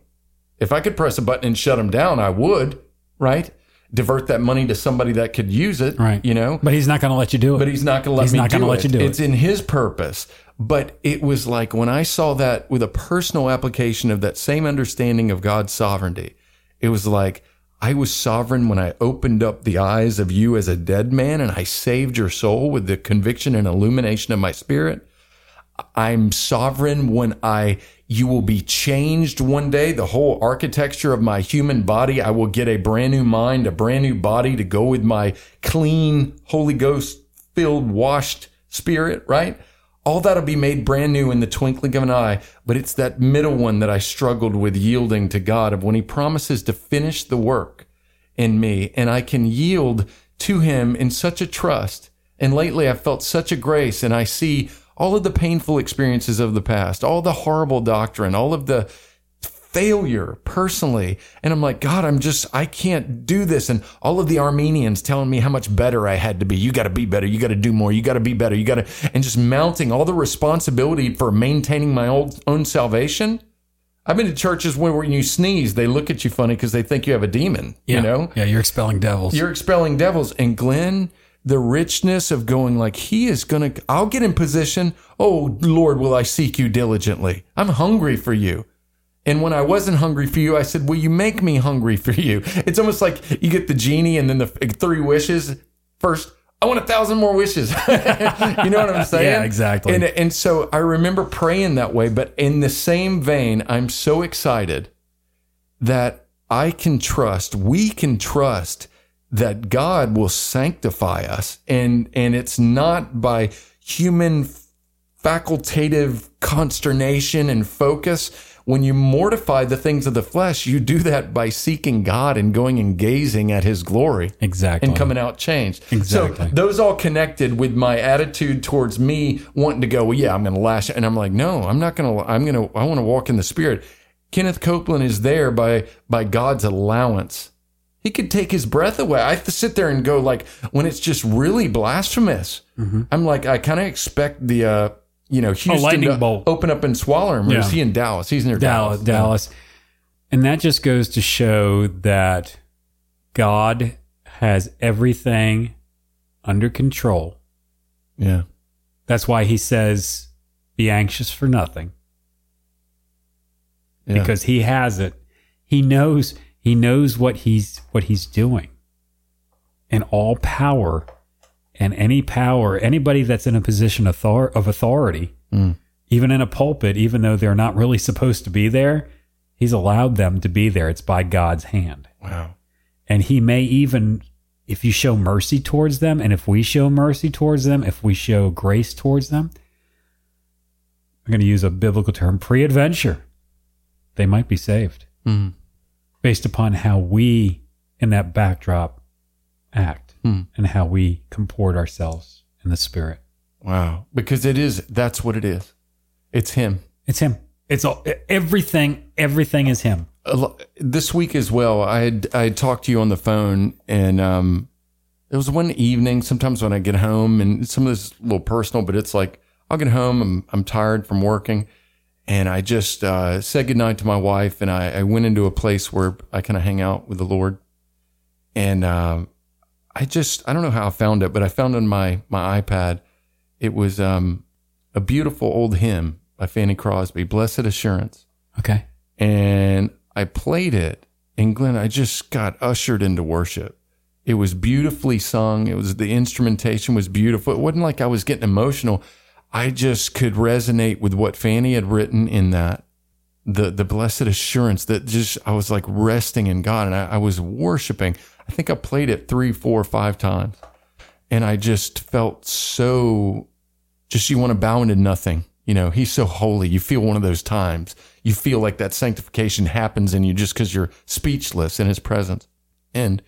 If I could press a button and shut them down, I would, right? Divert that money to somebody that could use it, right. You know, but he's not going to let you do it. but he's not going to let He's me not do gonna it. let you do it's it. in his purpose. But it was like when I saw that with a personal application of that same understanding of God's sovereignty, it was like I was sovereign when I opened up the eyes of you as a dead man and I saved your soul with the conviction and illumination of my spirit. I'm sovereign when I, you will be changed one day. The whole architecture of my human body, I will get a brand new mind, a brand new body to go with my clean, Holy Ghost filled, washed spirit, right? All that'll be made brand new in the twinkling of an eye. But it's that middle one that I struggled with yielding to God of when he promises to finish the work in me and I can yield to him in such a trust. And lately I've felt such a grace and I see all of the painful experiences of the past, all the horrible doctrine, all of the failure personally. And I'm like, God, I'm just, I can't do this. And all of the Arminians telling me how much better I had to be. You got to be better. You got to do more. You got to be better. You got to, and just mounting all the responsibility for maintaining my old, own salvation. I've been to churches where when you sneeze, they look at you funny because they think you have a demon, yeah. you know? Yeah, you're expelling devils. You're expelling devils. And Glenn, the richness of going like, he is going to, I'll get in position. Oh, Lord, will I seek you diligently? I'm hungry for you. And when I wasn't hungry for you, I said, Will you make me hungry for you? It's almost like you get the genie and then the three wishes. First, I want a thousand more wishes. [LAUGHS] you know what I'm [LAUGHS] saying? Yeah, exactly. And and so I remember praying that way, but in the same vein, I'm so excited that I can trust, we can trust that God will sanctify us and and it's not by human facultative consternation and focus. When you mortify the things of the flesh, you do that by seeking God and going and gazing at his glory Exactly. and coming out changed. Exactly. So those all connected with my attitude towards me wanting to go, well, yeah, I'm going to lash. And I'm like, no, I'm not going to, I'm going to, I want to walk in the spirit. Kenneth Copeland is there by, by God's allowance. He could take his breath away. I have to sit there and go like, when it's just really blasphemous, Mm-hmm. I'm like, I kind of expect the, uh, you know, Houston lightning to bolt. open up and swallow him. Or is he in Dallas? He's near Dallas, Dallas. Dallas. And that just goes to show that God has everything under control. Yeah. That's why he says, be anxious for nothing Yeah. because he has it. He knows, he knows what he's, what he's doing. And all power and any power, anybody that's in a position of author- of authority, even in a pulpit, even though they're not really supposed to be there, he's allowed them to be there. It's by God's hand. wow. And he may even, if you show mercy towards them, and if we show mercy towards them, if we show grace towards them, I'm going to use a biblical term, peradventure, they might be saved Mhm. Based upon how we, in that backdrop, act Hmm. and how we comport ourselves in the spirit. Wow. Because it is, that's what it is. It's him. It's him. It's all, everything, everything is him. this week as well, I had I had talked to you on the phone, and um, it was one evening. Sometimes when I get home, and some of this is a little personal, but it's like I'll get home, I'm I'm tired from working, and I just uh, said goodnight to my wife, and I, I went into a place where I kind of hang out with the Lord, and um, I just I don't know how I found it, but I found on my my iPad, it was um, a beautiful old hymn by Fanny Crosby, "Blessed Assurance." Okay. and I played it. And Glenn, I just got ushered into worship. It was beautifully sung. It was the instrumentation was beautiful. It wasn't like I was getting emotional. I just could resonate with what Fanny had written in that. The the blessed assurance that just I was like resting in God and I, I was worshiping. I think I played it three, four, five times. And I just felt so just you want to bow into nothing. You know, he's so holy. You feel one of those times. You feel like that sanctification happens in you just because you're speechless in his presence. And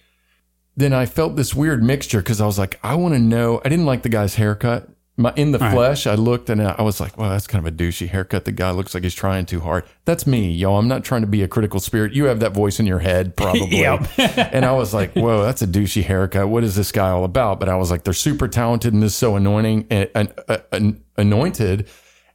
then I felt this weird mixture because I was like, I want to know. I didn't like the guy's haircut. My, in the Right. flesh, I looked and I was like, well, that's kind of a douchey haircut. The guy looks like he's trying too hard. That's me, y'all. I'm not trying to be a critical spirit. You have that voice in your head, [LAUGHS] probably. [LAUGHS] And I was like, whoa, that's a douchey haircut. What is this guy all about? But I was like, they're super talented and this is so anointing and, and, uh, and anointed.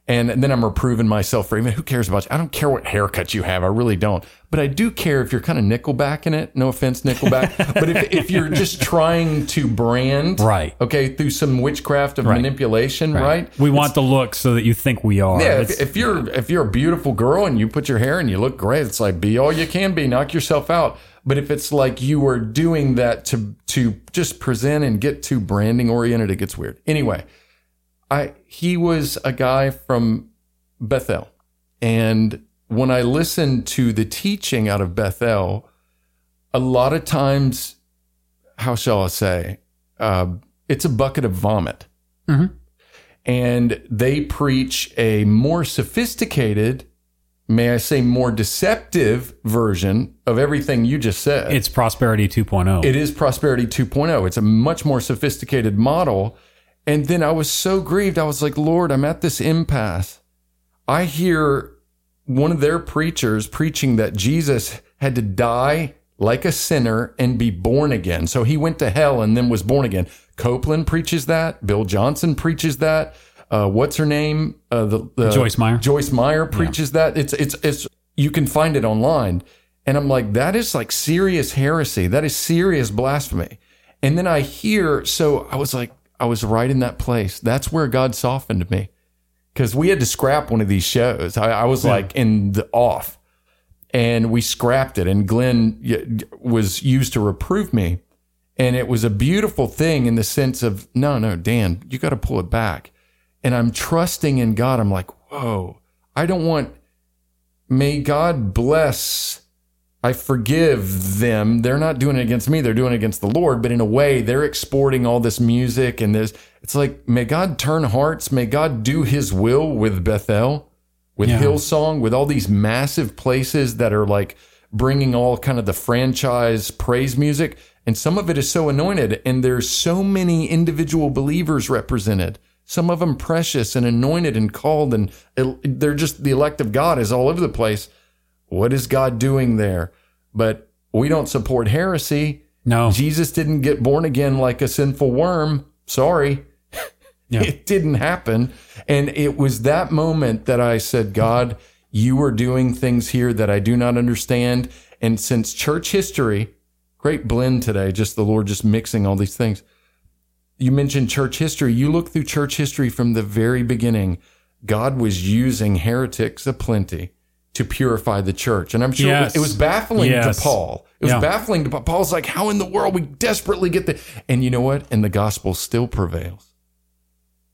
And then I'm reproving myself for even who cares about you? I don't care what haircut you have. I really don't. But I do care if you're kind of nickelback in it. No offense, nickelback. [LAUGHS] but if, if you're just trying to brand, Right. Okay, through some witchcraft of Right. manipulation, right? We want the look so that you think we are. Yeah, if, if you're if you're a beautiful girl and you put your hair and you look great, it's like be all you can be, knock yourself out. But if it's like you are doing that to to just present and get too branding oriented, it gets weird. Anyway, I he was a guy from Bethel, and when I listened to the teaching out of Bethel, a lot of times, how shall I say, uh, it's a bucket of vomit and they preach a more sophisticated, may I say, more deceptive version of everything you just said. it's prosperity 2.0. It is prosperity 2.0. It's a much more sophisticated model. And then I was so grieved. I was like, Lord, I'm at this impasse. I hear one of their preachers preaching that Jesus had to die like a sinner and be born again. So he went to hell and then was born again. Copeland preaches that. Bill Johnson preaches that. Uh, what's her name? Uh, the, the Joyce Meyer. Joyce Meyer preaches that. It's it's it's you can find it online. And I'm like, that is like serious heresy. That is serious blasphemy. And then I hear, so I was like, I was right in that place. That's where God softened me. Cause we had to scrap one of these shows. I, I was like in the off and we scrapped it. And Glenn was used to reprove me. And it was a beautiful thing in the sense of, no, no, Dan, you got to pull it back. And I'm trusting in God. I'm like, whoa, I don't want, may God bless. I forgive them. They're not doing it against me. They're doing it against the Lord. But in a way, they're exporting all this music and this. It's like, may God turn hearts. May God do his will with Bethel, with Yeah. Hillsong, with all these massive places that are like bringing all kind of the franchise praise music. And some of it is so anointed. And there's so many individual believers represented. Some of them precious and anointed and called, and they're just the elect of God is all over the place. What is God doing there? But we don't support heresy. No. Jesus didn't get born again like a sinful worm. Sorry. Yeah. [LAUGHS] It didn't happen. And it was that moment that I said, God, you are doing things here that I do not understand. And since church history, great blend today, just the Lord just mixing all these things. You mentioned church history. You look through church history from the very beginning. God was using heretics aplenty to purify the church. And I'm sure Yes. it was baffling Yes. to Paul. It was Yeah. baffling to Paul. Paul's like, how in the world we desperately get the, and you know what? And the gospel still prevails.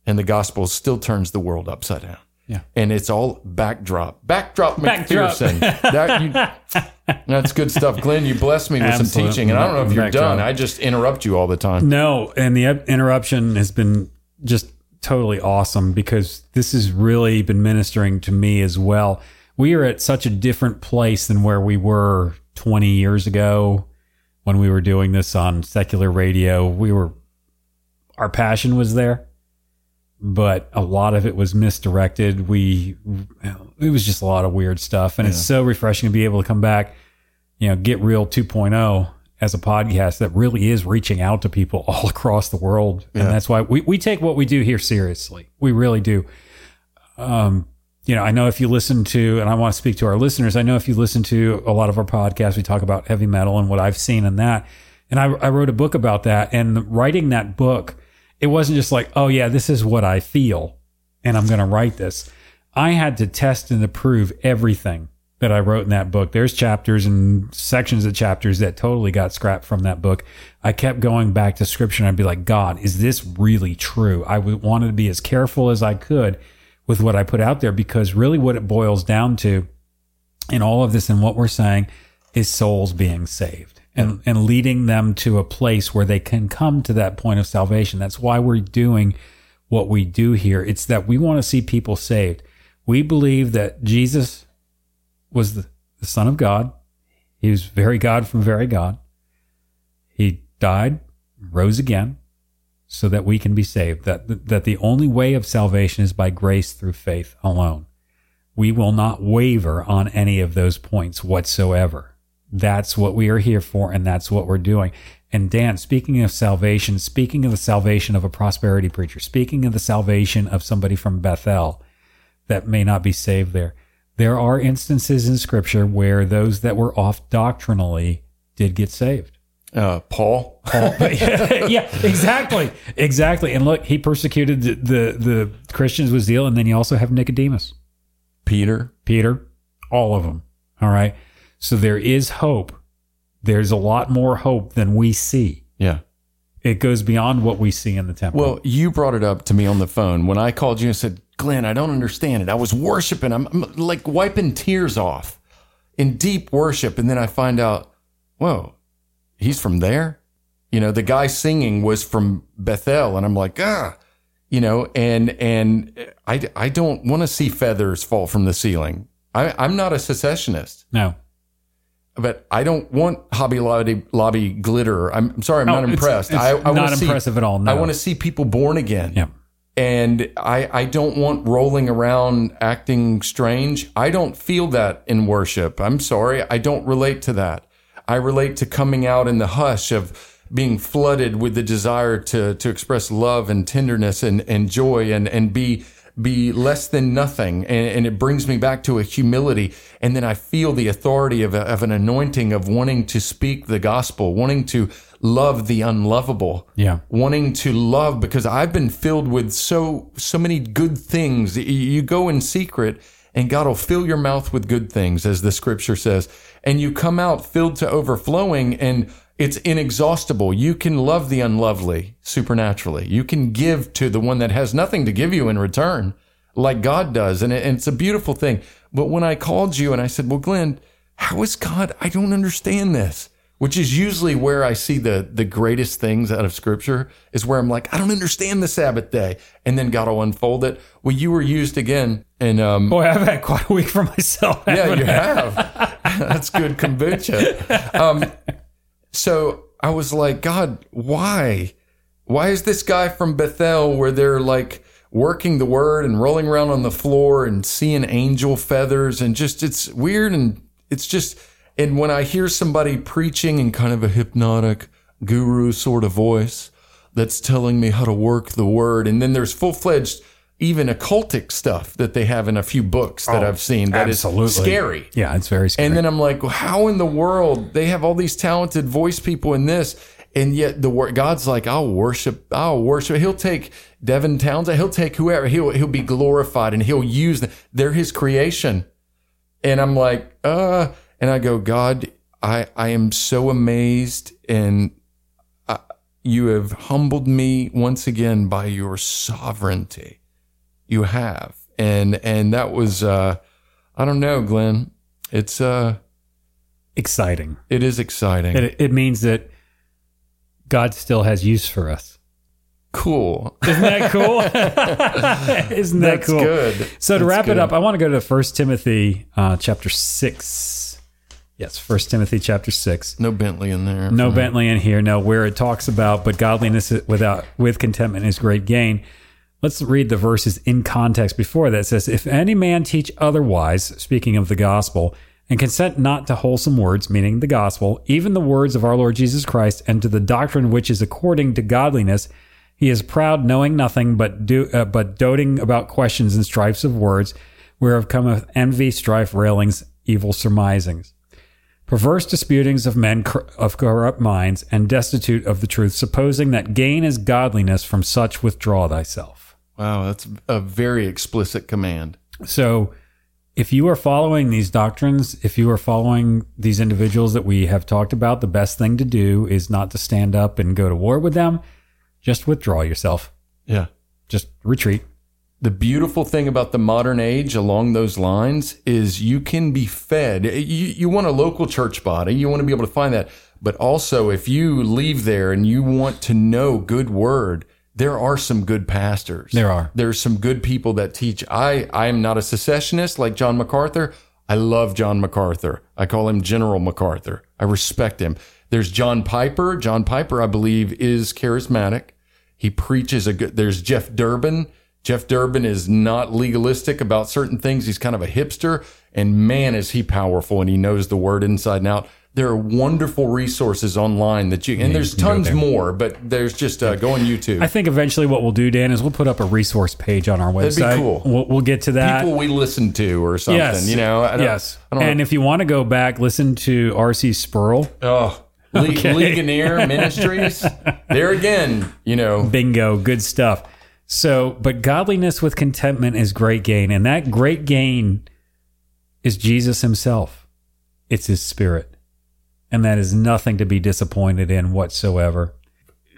And the gospel still turns the world upside down. Yeah. And it's all backdrop. Backdrop Backdrop. McPherson. that, you, [LAUGHS] that's good stuff. Glenn, you blessed me with some teaching. And I don't know if you're backdrop. done. I just interrupt you all the time. No, and the interruption has been just totally awesome because this has really been ministering to me as well. We are at such a different place than where we were 20 years ago when we were doing this on secular radio. We were, our passion was there, but a lot of it was misdirected. We, it was just a lot of weird stuff. And it's so refreshing to be able to come back, you know, get real 2.0 as a podcast that really is reaching out to people [LAUGHS] all across the world. And that's why we, we take what we do here seriously. We really do. Um, you know, I know if you listen to, and I want to speak to our listeners, I know if you listen to a lot of our podcasts, we talk about heavy metal and what I've seen in that. And I, I wrote a book about that. And writing that book, it wasn't just like, oh, yeah, this is what I feel and I'm going to write this. I had to test and approve everything that I wrote in that book. There's chapters and sections of chapters that totally got scrapped from that book. I kept going back to scripture and I'd be like, God, is this really true? I wanted to be as careful as I could with what I put out there because really what it boils down to in all of this and what we're saying is souls being saved and, and leading them to a place where they can come to that point of salvation. That's why we're doing what we do here. It's that we want to see people saved. We believe that Jesus was the, the Son of God. He was very God from very God. He died, rose again, so that we can be saved. That that the only way of salvation is by grace through faith alone. We will not waver on any of those points whatsoever. That's what we are here for, and that's what we're doing. And Dan, speaking of salvation, speaking of the salvation of a prosperity preacher, speaking of the salvation of somebody from Bethel that may not be saved there, there are instances in Scripture where those that were off doctrinally did get saved. Uh, Paul. [LAUGHS] yeah, exactly, exactly. And look, he persecuted the, the the Christians with zeal, and then you also have Nicodemus. Peter. Peter, all of them. All right. So there is hope. There's a lot more hope than we see. Yeah. It goes beyond what we see in the temple. Well, you brought it up to me on the phone when I called you and said, Glenn, I don't understand it. I was worshiping. I'm, I'm like wiping tears off in deep worship. And then I find out, whoa, he's from there. You know, the guy singing was from Bethel. And I'm like, ah, you know, and, and I, I don't want to see feathers fall from the ceiling. I, I'm not a cessationist, no, but I don't want Hobby Lobby, Lobby glitter. I'm, I'm sorry, I'm No, not impressed. it's I, I not see- impressive at all, no. I want to see people born again. yeah, And I, I don't want rolling around acting strange. I don't feel that in worship. I'm sorry. I don't relate to that. I relate to coming out in the hush of being flooded with the desire to, to express love and tenderness and, and joy and, and be, be less than nothing. And, and it brings me back to a humility. And then I feel the authority of, a, of an anointing of wanting to speak the gospel, wanting to love the unlovable yeah. wanting to love because I've been filled with so so many good things. You- You go in secret and God will fill your mouth with good things as the scripture says. And you come out filled to overflowing and it's inexhaustible. You can love the unlovely supernaturally. You can give to the one that has nothing to give you in return, like God does. And, it's a beautiful thing. But when I called you and I said, Well, Glenn, how is God? I don't understand this. Which is usually where I see the the greatest things out of scripture is where I'm like, I don't understand the Sabbath day. And then God will unfold it. Well, you were used again. And um Boy, I've had quite a week for myself. [LAUGHS] yeah, you I? have. [LAUGHS] That's good kombucha. Um, so I was like, God, why? Why is this guy from Bethel where they're like working the word and rolling around on the floor and seeing angel feathers and just it's weird and it's just and when I hear somebody preaching in kind of a hypnotic guru sort of voice that's telling me how to work the word and then there's full-fledged even occultic stuff that they have in a few books that I've seen that is scary. Yeah, it's very scary. And then I'm like, well, how in the world they have all these talented voice people in this, and yet the word God's like, I'll worship, I'll worship. He'll take Devin Townsend, he'll take whoever, he'll he'll be glorified, and he'll use them. They're His creation. And I'm like, uh, and I go, God, I I am so amazed, and I, you have humbled me once again by your sovereignty. You have, and and that was, uh, I don't know, Glenn. It's uh. exciting. It is exciting. It, it means that God still has use for us. cool. Isn't that cool? [LAUGHS] Isn't that That's cool? good. So to That's wrap good. it up, I want to go to First Timothy uh, chapter six. Yes, First Timothy chapter six. No Bentley in there. No Bentley in here. No, where it talks about, but godliness without with contentment is great gain. Let's read the verses in context before that. It says, If any man teach otherwise, speaking of the gospel, and consent not to wholesome words, meaning the gospel, even the words of our Lord Jesus Christ, and to the doctrine which is according to godliness, he is proud, knowing nothing, but do, uh, but doting about questions and strifes of words, whereof cometh envy, strife, railings, evil surmisings perverse disputings of men of corrupt minds, and destitute of the truth, supposing that gain is godliness, from such withdraw thyself. Wow, that's a very explicit command. So, if you are following these doctrines, if you are following these individuals that we have talked about, the best thing to do is not to stand up and go to war with them. Just withdraw yourself. Yeah. Just retreat. The beautiful thing about the modern age along those lines is you can be fed. You, you want a local church body. You want to be able to find that. But also, if you leave there and you want to know good word, there are some good pastors. There are. There's some good people that teach. I, I am not a cessationist like John MacArthur. I love John MacArthur. I call him General MacArthur. I respect him. There's John Piper. John Piper, I believe, is charismatic. He preaches a good, there's Jeff Durbin. Jeff Durbin is not legalistic about certain things. He's kind of a hipster and man, is he powerful and he knows the word inside and out. There are wonderful resources online that you, and there's tons there. more, but there's just, uh, go on YouTube. I think eventually what we'll do, Dan, is we'll put up a resource page on our That'd be website. cool. We'll, we'll get to that. People we listen to or something, yes. you know? I yes. I and if you want to go back, listen to R.C. Sproul. Oh, Le- [LAUGHS] Okay. Ligonier Ministries. [LAUGHS] There again, you know. Bingo, good stuff. So, but godliness with contentment is great gain. And that great gain is Jesus himself, it's his spirit. And that is nothing to be disappointed in whatsoever.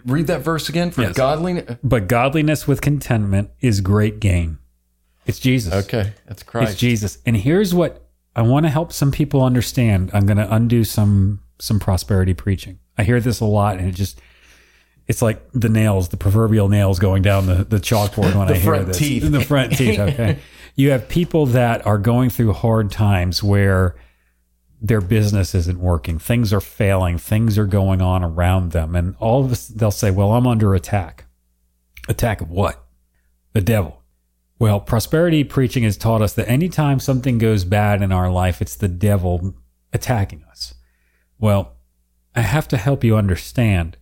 Read that verse again for Yes. godliness. But godliness with contentment is great gain. It's Jesus. Okay, that's Christ. It's Jesus. And here's what I want to help some people understand. I'm going to undo some some prosperity preaching. I hear this a lot and it just it's like the nails, the proverbial nails going down the, the chalkboard when [LAUGHS] The I hear front this. teeth. The front teeth, okay. [LAUGHS] you have people that are going through hard times where their business isn't working, things are failing, things are going on around them, and all of this they'll say, Well, I'm under attack. Attack of what? The devil. Well, prosperity preaching has taught us that anytime something goes bad in our life, it's the devil attacking us. Well, I have to help you understand.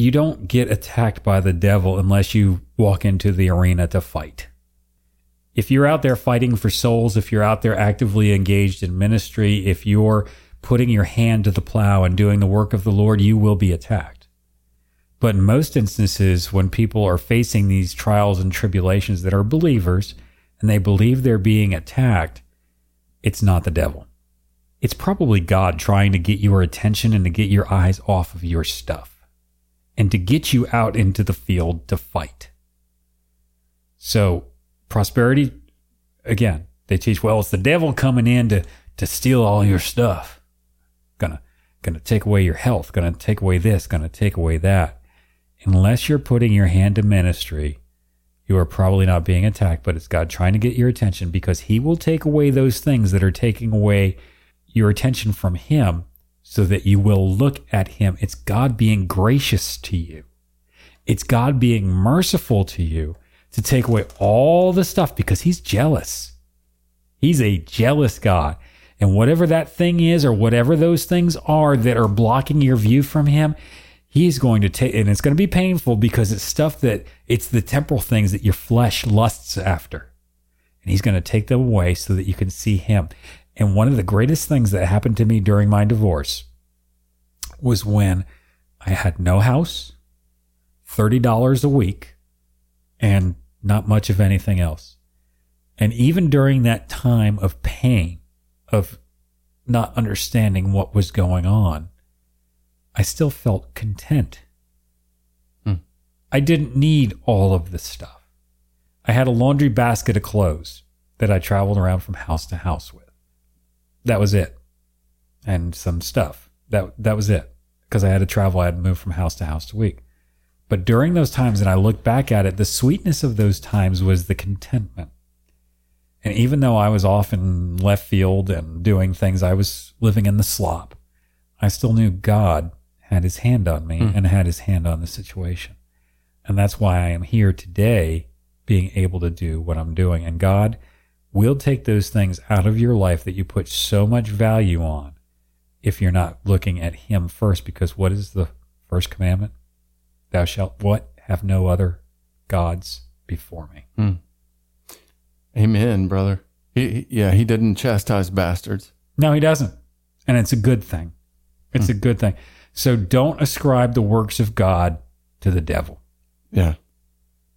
You don't get attacked by the devil unless you walk into the arena to fight. If you're out there fighting for souls, if you're out there actively engaged in ministry, if you're putting your hand to the plow and doing the work of the Lord, you will be attacked. But in most instances, when people are facing these trials and tribulations that are believers and they believe they're being attacked, it's not the devil. it's probably God trying to get your attention and to get your eyes off of your stuff and to get you out into the field to fight. So, prosperity, again, they teach, well, it's the devil coming in to, to steal all your stuff. Gonna, gonna take away your health, gonna take away this, gonna take away that. Unless you're putting your hand to ministry, you are probably not being attacked, but it's God trying to get your attention because He will take away those things that are taking away your attention from Him so that you will look at Him. It's God being gracious to you, it's God being merciful to you to take away all the stuff because He's jealous. He's a jealous God. And whatever that thing is, or whatever those things are that are blocking your view from Him, He's going to take, and it's going to be painful because it's stuff that it's the temporal things that your flesh lusts after. And He's going to take them away so that you can see Him. And one of the greatest things that happened to me during my divorce was when I had no house, $30 a week, and not much of anything else. And even during that time of pain, of not understanding what was going on, I still felt content. Hmm. I didn't need all of this stuff. I had a laundry basket of clothes that I traveled around from house to house with. That was it. And some stuff. That that was it. Because I had to travel, I had to move from house to house a week. But during those times, and I look back at it, the sweetness of those times was the contentment. And even though I was off in left field and doing things, I was living in the slop. I still knew God had his hand on me hmm. and had his hand on the situation. And that's why I am here today being able to do what I'm doing. And God will take those things out of your life that you put so much value on if you're not looking at him first because what is the first commandment? Thou shalt what? Have no other gods before me. Hmm. Amen, brother. He, he- yeah, he didn't chastise bastards. No, he doesn't. And it's a good thing. It's hmm. a good thing. So don't ascribe the works of God to the devil. Yeah.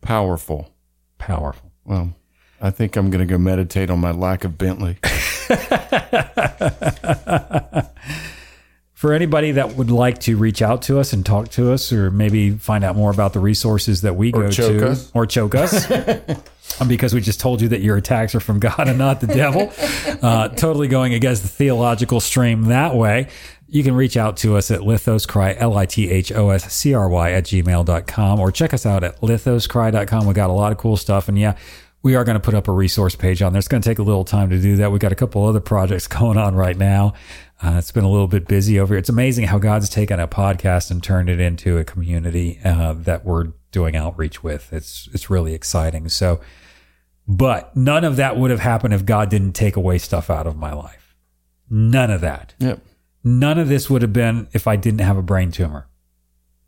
Powerful. Powerful. Well, I think I'm going to go meditate on my lack of Bentley. [LAUGHS] For anybody that would like to reach out to us and talk to us, or maybe find out more about the resources that we Or go choke to, us. or choke us, [LAUGHS] um, because we just told you that your attacks are from God and not the devil, uh, totally going against the theological stream that way. You can reach out to us at lithoscry, L I T H O S C R Y, at gmail.com, or check us out at lithoscry.com. We got a lot of cool stuff. And yeah, we are going to put up a resource page on there. It's going to take a little time to do that. We've got a couple other projects [LAUGHS] going on right now. Uh, it's been a little bit busy over here. It's amazing how God's taken a podcast and turned it into a community uh, that we're doing outreach with. It's it's really exciting. So, but none of that would have happened if God didn't take away stuff out of my life. None of that. Yep. None of this would have been if I didn't have a brain tumor.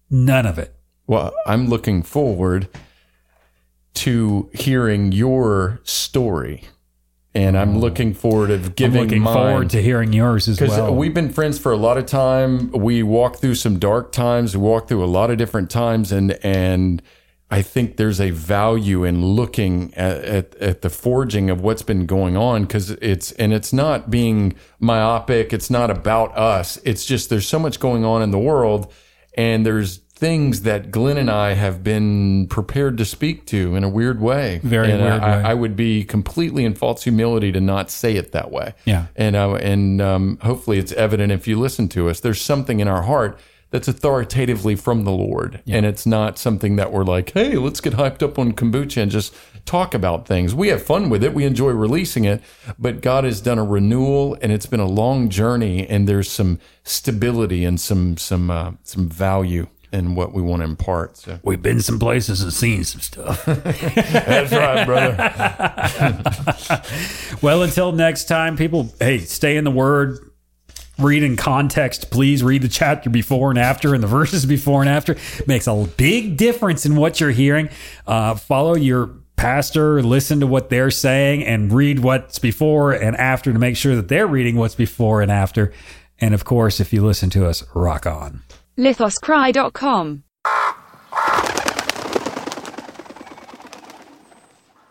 None of it. Well, I'm looking forward to hearing your story. And I'm oh. looking forward of I'm giving looking mine. forward to hearing yours as uh, well. Because we've been friends for a lot of time. We walked through some dark times. We walked through a lot of different times, and and I think there's a value in looking at at, at the forging of what's been going on because it's and it's not being myopic. It's not about us. It's just there's so much going on in the world, and there's things that Glenn and I have been prepared to speak to in a weird way. Very and weird I, way. I would be completely in false humility to not say it that way Yeah. and uh, and um, hopefully it's evident if you listen to us. There's something in our heart that's authoritatively from the Lord, and it's not something that we're like, hey, let's get hyped up on kombucha and just talk about things. We have fun with it. We enjoy releasing it, but God has done a renewal, and it's been a long journey, and there's some stability and some some uh, some value in what we want to impart. So We've been some places and seen some stuff. [LAUGHS] that's right, brother. [LAUGHS] well, until next time, people, hey, stay in the word. Read in context, please. Read the chapter before and after and the verses before and after. It Makes a big difference in what you're hearing. Uh, follow your pastor, listen to what they're saying, and read what's before and after to make sure that they're reading what's before and after. And of course, if you listen to us, rock on. lithoscry.com